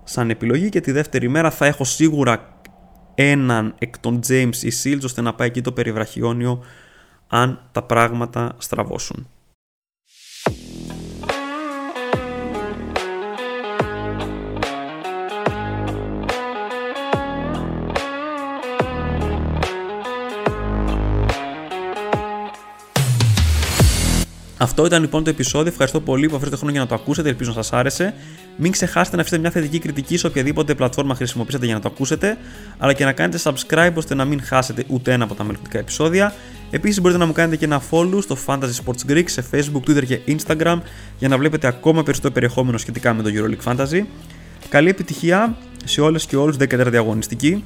σαν επιλογή και τη δεύτερη μέρα θα έχω σίγουρα έναν εκ των James ή Seals ώστε να πάει εκεί το περιβραχιόνιο αν τα πράγματα στραβώσουν. Αυτό ήταν λοιπόν το επεισόδιο. Ευχαριστώ πολύ που αφήσατε χρόνο για να το ακούσετε. Ελπίζω να σας άρεσε. Μην ξεχάσετε να αφήσετε μια θετική κριτική σε οποιαδήποτε πλατφόρμα χρησιμοποιήσετε για να το ακούσετε, αλλά και να κάνετε subscribe ώστε να μην χάσετε ούτε ένα από τα μελλοντικά επεισόδια. Επίσης μπορείτε να μου κάνετε και ένα follow στο Fantasy Sports Greek σε Facebook, Twitter και Instagram για να βλέπετε ακόμα περισσότερο περιεχόμενο σχετικά με το EuroLeague Fantasy. Καλή επιτυχία σε όλες και όλους 14η αγωνιστική.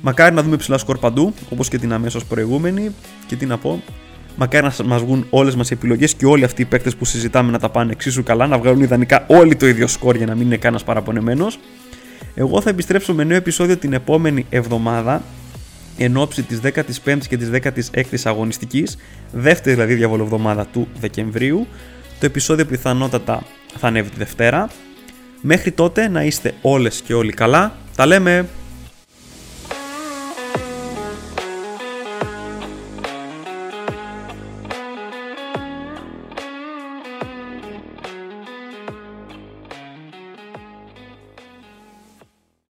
Μακάρι να δούμε ψηλά σκορ παντού, όπως και την αμέσως προηγούμενη. Και τι να πω, Μακάρι να μας βγουν όλες μας οι επιλογές και όλοι αυτοί οι παίκτες που συζητάμε να τα πάνε εξίσου καλά, να βγάλουν ιδανικά όλοι το ίδιο σκορ για να μην είναι κανένας παραπονεμένος. Εγώ θα επιστρέψω με νέο επεισόδιο την επόμενη εβδομάδα εν ώψη της 15ης και της 16ης αγωνιστικής, δεύτερη δηλαδή διαβολοβδομάδα του Δεκεμβρίου, Το επεισόδιο πιθανότατα θα ανέβει τη Δευτέρα. Μέχρι τότε να είστε όλες και όλοι καλά. Τα λέμε!